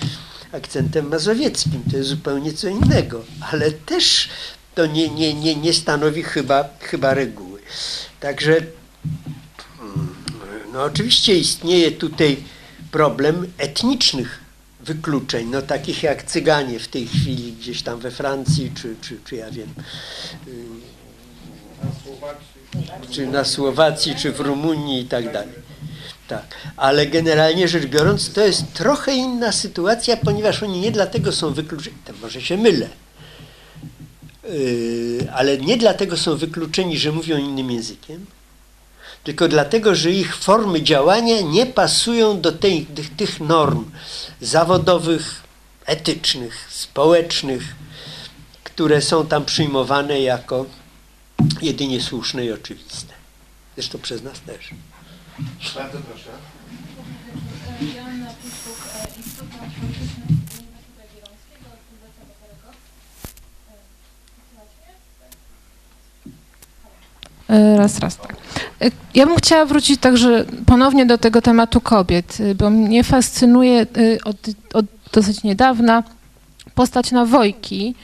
akcentem mazowieckim. To jest zupełnie co innego, ale też to nie, nie, nie, nie stanowi chyba, chyba reguły. Także no oczywiście istnieje tutaj problem etnicznych wykluczeń, no takich jak Cyganie w tej chwili gdzieś tam we Francji, czy, czy, czy ja wiem, czy na Słowacji, czy w Rumunii i tak dalej. Tak, ale generalnie rzecz biorąc, to jest trochę inna sytuacja, ponieważ oni nie dlatego są wykluczeni, to może się mylę, Yy, ale nie dlatego są wykluczeni, że mówią innym językiem, tylko dlatego, że ich formy działania nie pasują do tej, tych, tych norm zawodowych, etycznych, społecznych, które są tam przyjmowane jako jedynie słuszne i oczywiste. Zresztą przez nas też. Bardzo proszę. Joanna Puszczuk, Raz, raz, tak. E, Ja bym chciała wrócić także ponownie do tego tematu kobiet, y, bo mnie fascynuje y, od, od dosyć niedawna postać Nawojki,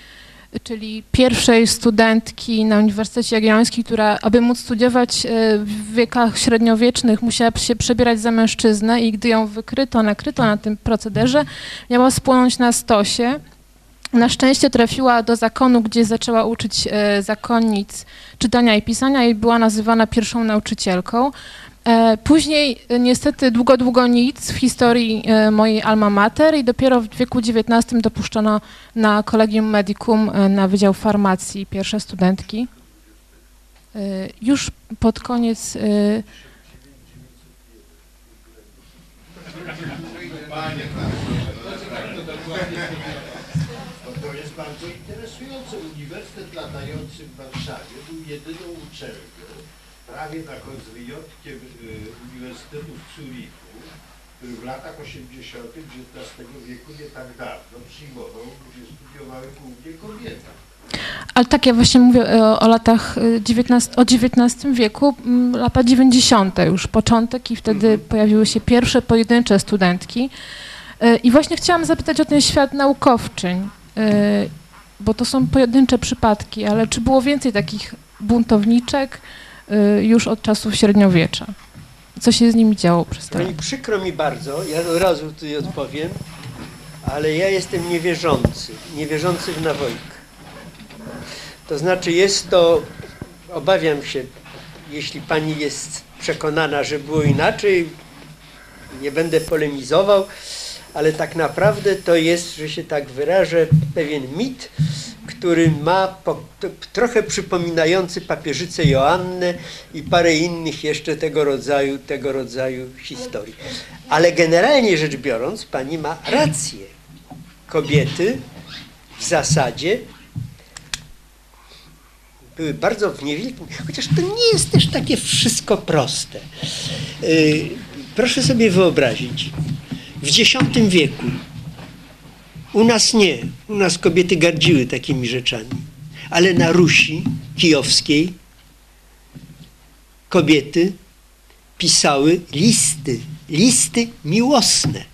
czyli pierwszej studentki na Uniwersytecie Jagiellońskim, która, aby móc studiować e, w wiekach średniowiecznych, musiała się przebierać za mężczyznę i gdy ją wykryto, nakryto na tym procederze, miała spłonąć na stosie. Na szczęście trafiła do zakonu, gdzie zaczęła uczyć e, zakonnic czytania i pisania i była nazywana pierwszą nauczycielką. E, Później e, niestety długo, długo nic w historii mojej alma mater i dopiero w wieku XIX dopuszczono na Collegium Medicum na Wydział Farmacji pierwsze studentki. Już pod koniec e, Bo to jest bardzo interesujące. Uniwersytet latający w Warszawie był jedyną uczelnią, prawie na końcu z wyjątkiem y, Uniwersytetu w Zurichu, który w latach 80. XIX wieku nie tak dawno przyjmował, gdzie studiowały głównie kobiety. Ale tak, ja właśnie mówię e, o, o latach e, 19, o XIX wieku, m, lata 90. już początek i wtedy pojawiły się pierwsze pojedyncze studentki. I właśnie chciałam zapytać o ten świat naukowczyń, bo to są pojedyncze przypadki, ale czy było więcej takich buntowniczek już od czasów średniowiecza? Co się z nimi działo przez No przykro mi bardzo, ja od razu tutaj odpowiem, ale ja jestem niewierzący, niewierzący w nawojkę. To znaczy jest to, obawiam się, jeśli pani jest przekonana, że było inaczej, nie będę polemizował, ale tak naprawdę to jest, że się tak wyrażę, pewien mit, który ma po, to, trochę przypominający papieżycę Joannę i parę innych jeszcze tego rodzaju, tego rodzaju historii. Ale generalnie rzecz biorąc, pani ma rację. Kobiety w zasadzie były bardzo w niewielkim, chociaż to nie jest też takie wszystko proste. Yy, proszę sobie wyobrazić, w X wieku u nas nie, u nas kobiety gardziły takimi rzeczami, ale na Rusi kijowskiej kobiety pisały listy, listy miłosne.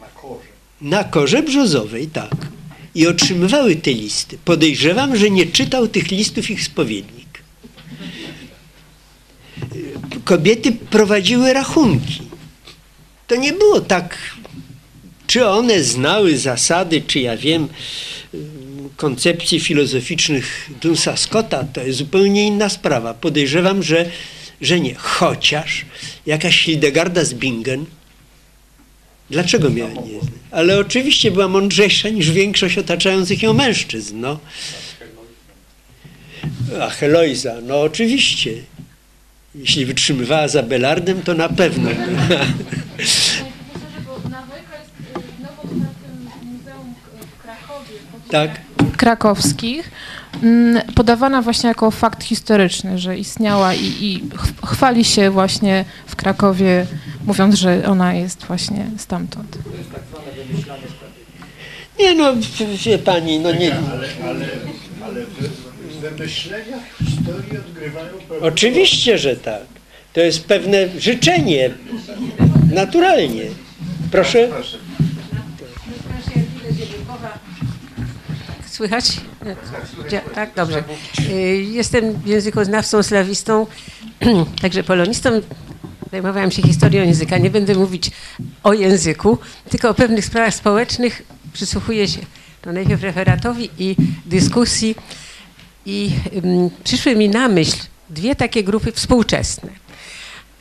Na korze. Na korze brzozowej, tak. I otrzymywały te listy. Podejrzewam, że nie czytał tych listów ich spowiednik. Kobiety prowadziły rachunki. To nie było tak, czy one znały zasady, czy ja wiem, koncepcji filozoficznych Dunsa Scotta, to jest zupełnie inna sprawa. Podejrzewam, że, że nie. Chociaż jakaś Hildegarda z Bingen, Dlaczego miała nie znać? Ale oczywiście była mądrzejsza niż większość otaczających ją mężczyzn. No. A Heloiza, no oczywiście. Jeśli wytrzymywała za Belardem, to na pewno. Panie profesorze, bo Nawojka jest w nowo otwartym muzeum w Krakowie. w Tak. Krakowskich, mm, podawana właśnie jako fakt historyczny, że istniała i, i ch- chwali się właśnie w Krakowie, mówiąc, że ona jest właśnie stamtąd. Nie no, wie pani, no nie. Ale, ale, ale w, historii odgrywają pewną Oczywiście, że tak. To jest pewne życzenie. Naturalnie. Proszę. Słychać? Tak, dobrze. Y, Jestem językoznawcą, slawistą, także polonistą. Zajmowałam się historią języka. Nie będę mówić o języku, tylko o pewnych sprawach społecznych. Przysłuchuję się to najpierw referatowi i dyskusji. I przyszły mi na myśl dwie takie grupy współczesne.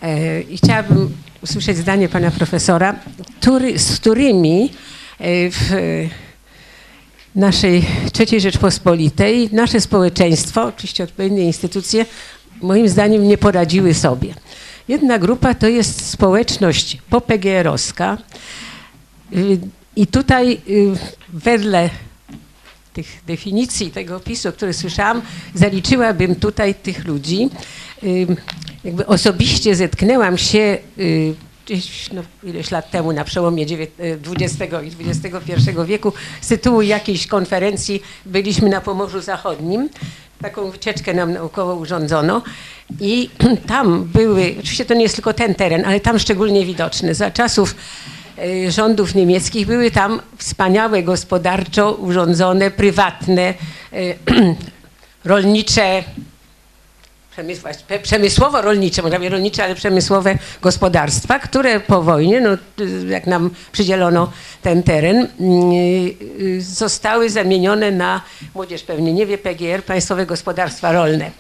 E, I chciałabym usłyszeć zdanie pana profesora, który, z którymi e, w naszej III Rzeczpospolitej nasze społeczeństwo, oczywiście odpowiednie instytucje, moim zdaniem nie poradziły sobie. Jedna grupa to jest społeczność popGR-owska y, i tutaj y, wedle tych definicji, tego opisu, który słyszałam, zaliczyłabym tutaj tych ludzi. Y, Jakby osobiście zetknęłam się gdzieś no, ileś lat temu na przełomie XX i XXI wieku z tytułu jakiejś konferencji byliśmy na Pomorzu Zachodnim. Taką wycieczkę nam naukowo urządzono i tam były, oczywiście to nie jest tylko ten teren, ale tam szczególnie widoczne, za czasów y, rządów niemieckich były tam wspaniałe gospodarczo urządzone, prywatne, y, rolnicze przemysłowo-rolnicze, może nie rolnicze, ale przemysłowe gospodarstwa, które po wojnie, no, jak nam przydzielono ten teren, y, y, zostały zamienione na, młodzież pewnie nie wie, PGR, Państwowe Gospodarstwa Rolne.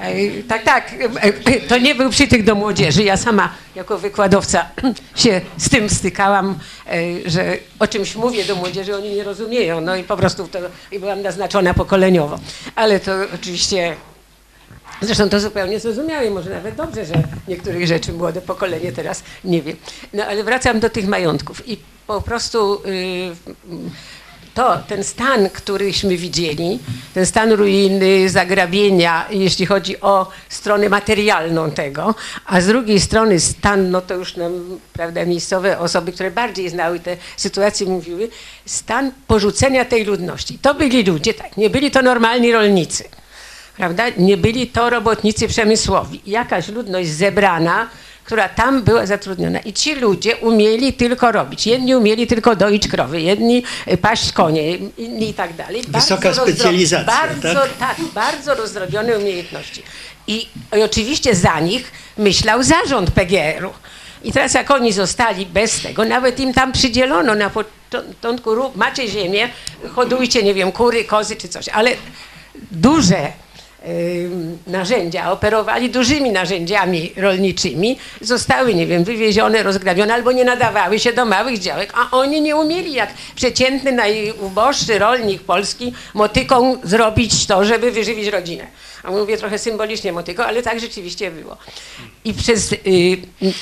E, Tak, tak, e, to nie był przytyk do młodzieży. Ja sama jako wykładowca się z tym stykałam, e, że o czymś mówię do młodzieży, oni nie rozumieją. No i po prostu to i byłam naznaczona pokoleniowo. Ale to oczywiście Zresztą to zupełnie zrozumiałe, może nawet dobrze, że niektórych rzeczy młode pokolenie teraz nie wie. No ale wracam do tych majątków i po prostu y, to, ten stan, któryśmy widzieli, ten stan ruiny, zagrabienia, jeśli chodzi o stronę materialną tego, a z drugiej strony stan, no to już nam, prawda, miejscowe osoby, które bardziej znały te sytuacje mówiły, stan porzucenia tej ludności. To byli ludzie, tak, nie byli to normalni rolnicy prawda? Nie byli to robotnicy przemysłowi. Jakaś ludność zebrana, która tam była zatrudniona. I ci ludzie umieli tylko robić. Jedni umieli tylko doić krowy, jedni paść konie, inni i tak dalej. Wysoka Bardzo rozdro- specjalizacja, Bardzo, tak? tak, bardzo rozdrobione umiejętności. I, I oczywiście za nich myślał zarząd PGR-u. I teraz jak oni zostali bez tego, nawet im tam przydzielono na początku, macie ziemię, hodujcie, nie wiem, kury, kozy czy coś, ale duże narzędzia, operowali dużymi narzędziami rolniczymi, zostały, nie wiem, wywiezione, rozgrabione albo nie nadawały się do małych działek, a oni nie umieli jak przeciętny, najuboższy rolnik polski motyką zrobić to, żeby wyżywić rodzinę. A mówię trochę symbolicznie motyką, ale tak rzeczywiście było. I przez, y,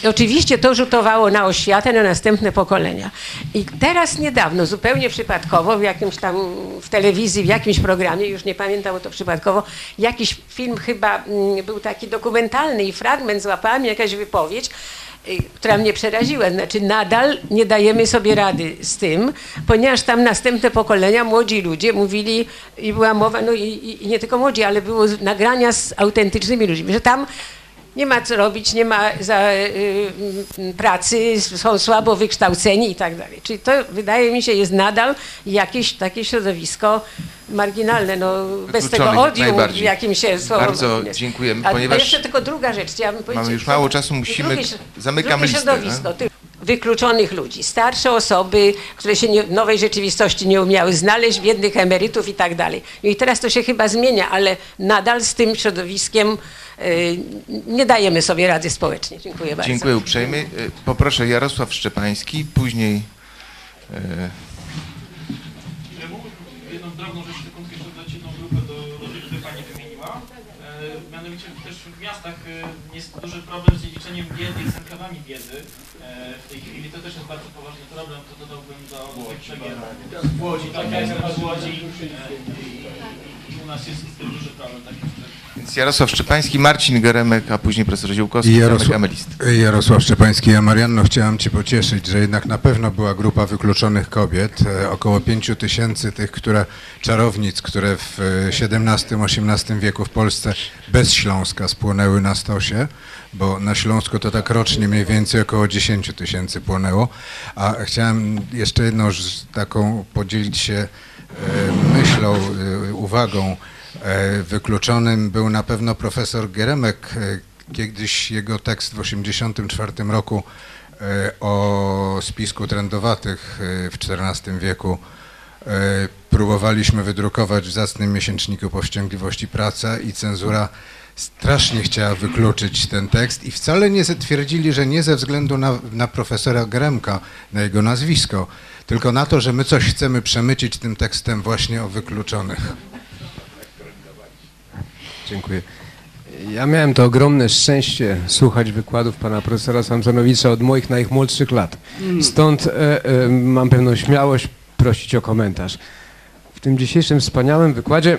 y, oczywiście to rzutowało na oświatę, na następne pokolenia. I teraz niedawno, zupełnie przypadkowo, w jakimś tam, w telewizji, w jakimś programie, już nie pamiętam, to przypadkowo, jakiś film chyba mm, był taki dokumentalny i fragment złapałam, jakaś wypowiedź, y, która mnie przeraziła. Znaczy nadal nie dajemy sobie rady z tym, ponieważ tam następne pokolenia, młodzi ludzie mówili i była mowa, no i, i, nie tylko młodzi, ale było z- nagrania z autentycznymi ludźmi, że tam nie ma co robić, nie ma za, y, y, pracy, są słabo wykształceni i tak dalej. Czyli to wydaje mi się jest nadal jakieś takie środowisko marginalne, no bez tego odium, jakim się słowo Bardzo jest. dziękujemy, A ponieważ jeszcze tylko druga rzecz, chciałabym powiedzieć. mamy już mało czasu, musimy, Drugie zamykamy drugie środowisko tych wykluczonych ludzi, starsze osoby, które się nie, w nowej rzeczywistości nie umiały znaleźć, biednych emerytów i tak dalej. No i teraz to się chyba zmienia, ale nadal z tym środowiskiem y, nie dajemy sobie rady społecznie. Dziękuję bardzo. Dziękuję uprzejmie. Y, Poproszę Jarosław Szczepański, później y, jedną drobną rzecz tylko jeszcze dodać jedną grupę do ludzi, które Pani wymieniła. Mianowicie też w miastach jest duży problem z dziedziceniem biedy i z enkawami biedy w tej chwili. To też jest bardzo poważny problem, to dodałbym do Łodzi, tak, ja jestem z Łodzi i, u nas jest z tym duży problem. Tak jest. Więc Jarosław Szczepański, Marcin Geremek, a później profesor Ziółkowski, Jarosław. Jarosław Szczepański. Ja Marianno chciałem Cię pocieszyć, że jednak na pewno była grupa wykluczonych kobiet, e, około 5 tysięcy tych, które, czarownic, które w e, XVII-XVIII wieku w Polsce bez Śląska spłonęły na stosie, bo na Śląsku to tak rocznie mniej więcej około 10 tysięcy płonęło. A chciałem jeszcze jedną taką podzielić się e, myślą, e, uwagą. E, Wykluczonym był na pewno profesor Geremek. E, Kiedyś jego tekst w 1984 roku e, o spisku trędowatych e, w XIV wieku próbowaliśmy wydrukować w zacnym miesięczniku Powściągliwości Praca i cenzura strasznie chciała wykluczyć ten tekst i wcale nie twierdzili, że nie ze względu na, na profesora Gremka, na jego nazwisko, tylko na to, że my coś chcemy przemycić tym tekstem właśnie o wykluczonych. Dziękuję. Ja miałem to ogromne szczęście słuchać wykładów pana profesora Samsonowicza od moich najmłodszych lat. Stąd e, e, mam pewną śmiałość prosić o komentarz. W tym dzisiejszym wspaniałym wykładzie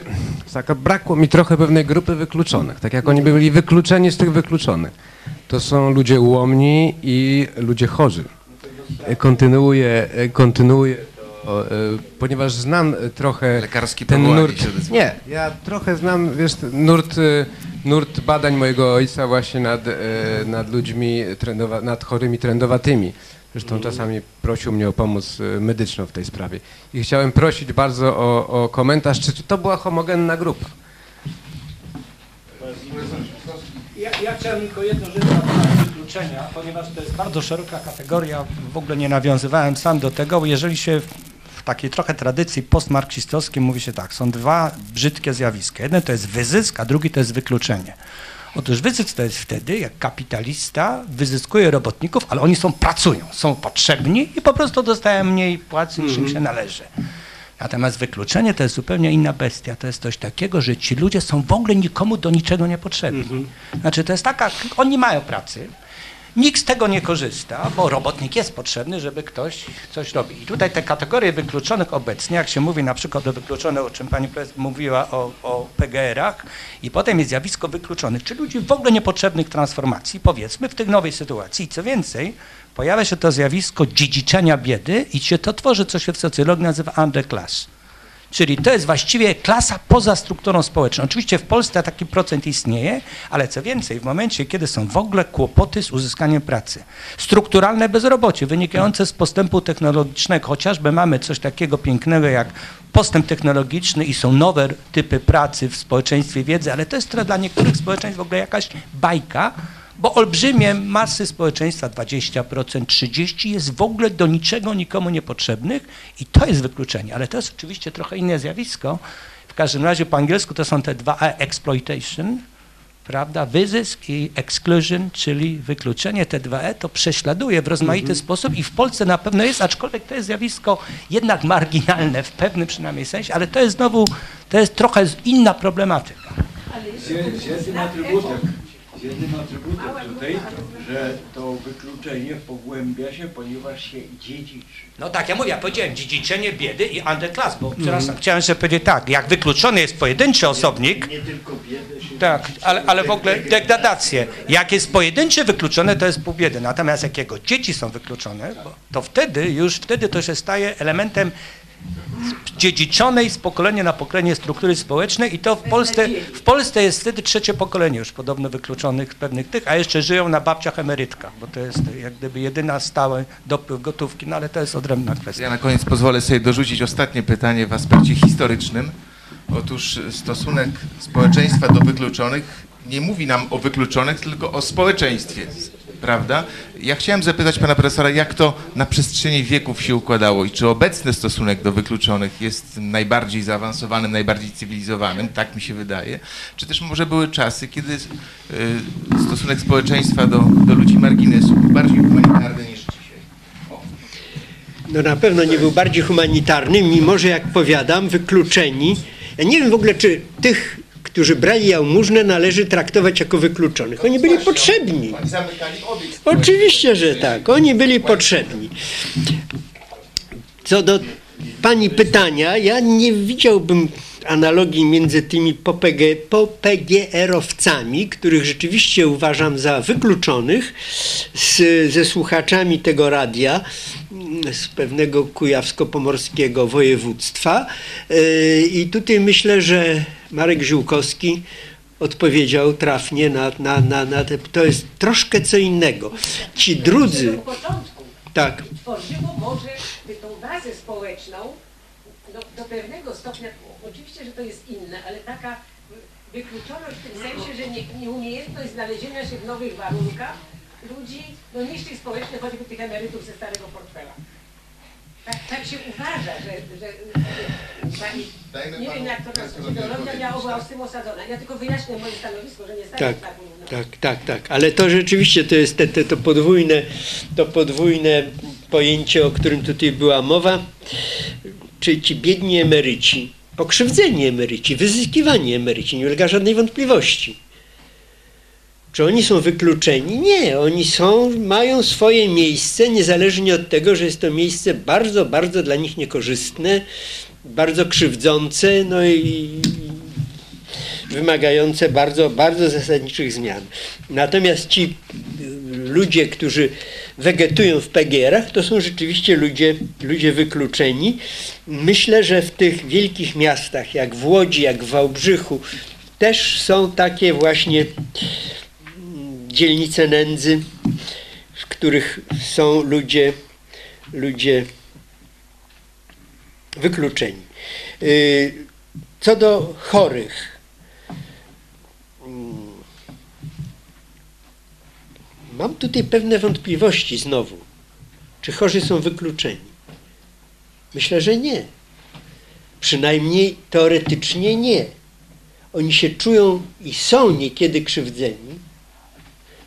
brakło mi trochę pewnej grupy wykluczonych, tak jak oni byli wykluczeni z tych wykluczonych. To są ludzie ułomni i ludzie chorzy. E, Kontynuuję, e, kontynuuję to, e, ponieważ znam e, trochę Lekarski ten nurt. Nie, ja trochę znam, wiesz, nurt, y, nurt badań mojego ojca właśnie nad, e, nad ludźmi, trendowa, nad chorymi trendowatymi. Zresztą czasami prosił mnie o pomoc e, medyczną w tej sprawie. I chciałem prosić bardzo o, o komentarz, czy, to była homogenna grupa. Ja, ja chciałem tylko jedną rzecz na temat wykluczenia, ponieważ to jest bardzo szeroka kategoria, w ogóle nie nawiązywałem sam do tego, jeżeli się w, takiej trochę tradycji postmarksistowskiej mówi się tak, są dwa brzydkie zjawiska. Jeden to jest wyzysk, a drugi to jest wykluczenie. Otóż wyzysk to jest wtedy, jak kapitalista wyzyskuje robotników, ale oni są, pracują, są potrzebni i po prostu dostają mniej płacy niż im się należy. Natomiast wykluczenie to jest zupełnie inna bestia. To jest coś takiego, że ci ludzie są w ogóle nikomu do niczego niepotrzebni. Znaczy to jest taka, oni mają pracy, nikt z tego nie korzysta, bo robotnik jest potrzebny, żeby ktoś coś robi. I tutaj te kategorie wykluczonych obecnie, jak się mówi na przykład o wykluczonych, o czym pani prezes mówiła o, o PGR-ach i potem jest zjawisko wykluczonych, czy ludzi w ogóle niepotrzebnych transformacji, powiedzmy w tej nowej sytuacji. I co więcej, pojawia się to zjawisko dziedziczenia biedy i się to tworzy, co się w socjologii nazywa underclass. Czyli to jest właściwie klasa poza strukturą społeczną. Oczywiście w Polsce taki procent istnieje, ale co więcej, w momencie, kiedy są w ogóle kłopoty z uzyskaniem pracy, strukturalne bezrobocie wynikające z postępu technologicznego, chociażby mamy coś takiego pięknego jak postęp technologiczny i są nowe typy pracy w społeczeństwie wiedzy, ale to jest dla niektórych społeczeństw w ogóle jakaś bajka, bo olbrzymie masy społeczeństwa, 20%, 30% jest w ogóle do niczego nikomu niepotrzebnych i to jest wykluczenie, ale to jest oczywiście trochę inne zjawisko. W każdym razie po angielsku to są te dwa E, exploitation, prawda, wyzysk i exclusion, czyli wykluczenie, te dwa E to prześladuje w rozmaity sposób i w Polsce na pewno jest, aczkolwiek to jest zjawisko jednak marginalne w pewnym przynajmniej sensie, ale to jest znowu, to jest trochę inna problematyka. Z, je- z jednym atrybutem, z jednym atrybutem tutaj, że to wykluczenie pogłębia się, ponieważ się dziedziczy. No tak, ja mówię, ja powiedziałem dziedziczenie biedy i underclass, bo przepraszam, chciałem jeszcze powiedzieć tak, jak wykluczony jest pojedynczy osobnik, Nie tylko biedę się tak, ale, ale w ogóle degradację. Jak jest pojedynczy wykluczony, to jest pół biedy. Natomiast jak jego dzieci są wykluczone, bo- to wtedy już wtedy to się staje elementem dziedziczonej z pokolenia na pokolenie struktury społecznej i to w Polsce, w Polsce jest wtedy trzecie pokolenie już podobno wykluczonych z pewnych tych, a jeszcze żyją na babciach emerytkach, bo to jest jak gdyby jedyna stałe dopływ gotówki, no ale to jest odrębna kwestia. Ja na koniec pozwolę sobie dorzucić ostatnie pytanie w aspekcie historycznym. Otóż stosunek społeczeństwa do wykluczonych nie mówi nam o wykluczonych, tylko o społeczeństwie, prawda? Ja chciałem zapytać pana profesora, jak to na przestrzeni wieków się układało i czy obecny stosunek do wykluczonych jest najbardziej zaawansowanym, najbardziej cywilizowanym, tak mi się wydaje, czy też może były czasy, kiedy y, stosunek społeczeństwa do, do ludzi marginesu był bardziej humanitarny niż no na pewno nie był bardziej humanitarny, mimo że jak powiadam, wykluczeni. Ja nie wiem w ogóle, czy tych, którzy brali jałmużnę, należy traktować jako wykluczonych. Oni byli potrzebni. Oczywiście, że tak. Oni byli potrzebni. Co do pani pytania, ja nie widziałbym analogii między tymi popgr-owcami, których rzeczywiście uważam za wykluczonych, z, ze słuchaczami tego radia z pewnego kujawsko-pomorskiego województwa. Yy, I tutaj myślę, że Marek Ziółkowski odpowiedział trafnie na, na, na, na te, to jest troszkę co innego. Ci drudzy, początku tak, tworzyło może tą bazę społeczną no, do pewnego stopnia, oczywiście, że to jest inne, ale taka wykluczoność w tym sensie, że nie, nieumiejętność znalezienia się w nowych warunkach ludzi no, niższych społecznie, choćby tych emerytów ze starego portfela. Tak, tak się uważa, że, że, że pani, nie wiem jak to ideologia miała była z tym osadzona. Ja tylko wyjaśnię moje stanowisko, że nie stawiam Tak, tak tak, tak, tak. Ale to rzeczywiście to jest te, te, to, podwójne, to podwójne pojęcie, o którym tutaj była mowa. Czy ci biedni emeryci, pokrzywdzeni emeryci, wyzyskiwani emeryci, nie ulega żadnej wątpliwości. Czy oni są wykluczeni? Nie, oni są, mają swoje miejsce, niezależnie od tego, że jest to miejsce bardzo, bardzo dla nich niekorzystne, bardzo krzywdzące, no i wymagające bardzo, bardzo zasadniczych zmian. Natomiast ci ludzie, którzy wegetują w PGR-ach, to są rzeczywiście ludzie, ludzie wykluczeni. Myślę, że w tych wielkich miastach, jak w Łodzi, jak w Wałbrzychu, też są takie właśnie dzielnice nędzy, w których są ludzie, ludzie wykluczeni. Y, Co do chorych, mm, mam tutaj pewne wątpliwości znowu. Czy chorzy są wykluczeni? Myślę, że nie. Przynajmniej teoretycznie nie. Oni się czują i są niekiedy krzywdzeni,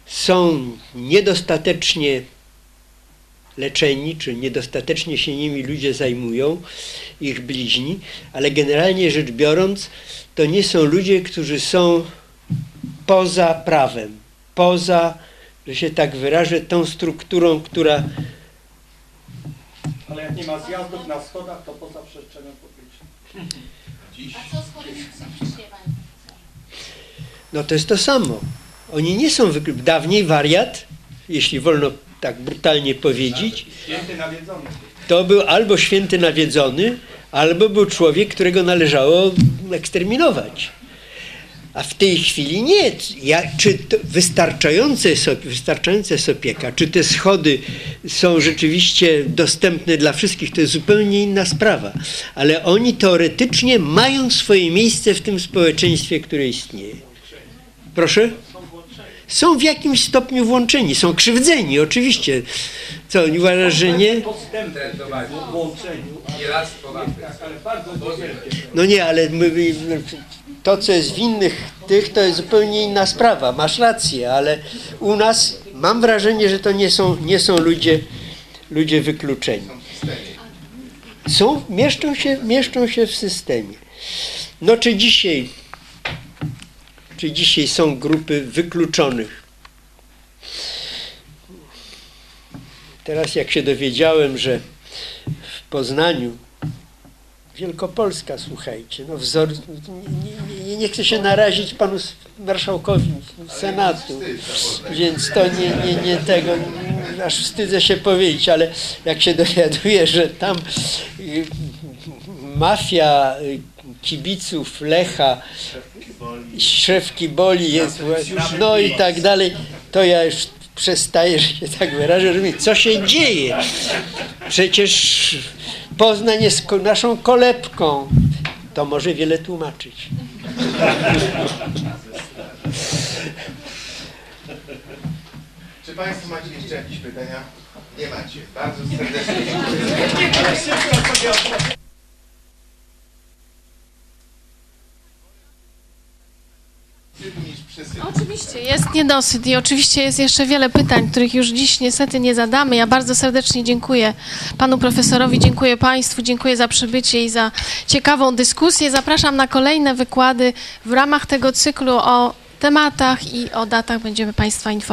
są niedostatecznie leczeni, czy niedostatecznie się nimi ludzie zajmują, ich bliźni, ale generalnie rzecz biorąc, to nie są ludzie, którzy są poza prawem, poza, że się tak wyrażę, tą strukturą, która Ale jak nie ma zjazdów na schodach, to poza przestrzenią publiczną. A co z panie No to jest to samo. Oni nie są wyklu... Dawniej wariat, jeśli wolno tak brutalnie powiedzieć, to był albo święty nawiedzony, albo był człowiek, którego należało eksterminować. A w tej chwili nie. Ja, czy to wystarczające jest, op- wystarczająca jest opieka, czy te schody są rzeczywiście dostępne dla wszystkich, to jest zupełnie inna sprawa. Ale oni teoretycznie mają swoje miejsce w tym społeczeństwie, które istnieje. Proszę? Są w jakimś stopniu włączeni, są krzywdzeni, oczywiście. Co, nie uważasz, że nie? Postępy w włączeniu. Tak, ale bardzo niewielkie. No nie, ale to, co jest w innych tych, to jest zupełnie inna sprawa. Masz rację, ale u nas mam wrażenie, że to nie są, nie są ludzie, ludzie wykluczeni. Są, mieszczą się, mieszczą się w systemie. No czy dzisiaj, czy dzisiaj są grupy wykluczonych? Teraz jak się dowiedziałem, że w Poznaniu Wielkopolska, słuchajcie, no wzor, nie, nie, nie chcę się narazić panu marszałkowi Senatu, więc to nie, nie, nie tego, aż wstydzę się powiedzieć, ale jak się dowiaduję, że tam y, mafia y, kibiców Lecha, szefki boli jest, no i tak dalej, to ja już przestaję, że się tak wyrażę, że mówię, co się dzieje? Przecież Poznań jest naszą kolebką. To może wiele tłumaczyć. Czy Państwo macie jeszcze jakieś pytania? Nie macie. Bardzo serdecznie dziękuję. Oczywiście, jest niedosyt i oczywiście jest jeszcze wiele pytań, których już dziś niestety nie zadamy. Ja bardzo serdecznie dziękuję panu profesorowi, dziękuję państwu, dziękuję za przybycie i za ciekawą dyskusję. Zapraszam na kolejne wykłady w ramach tego cyklu o tematach i o datach będziemy państwa informować.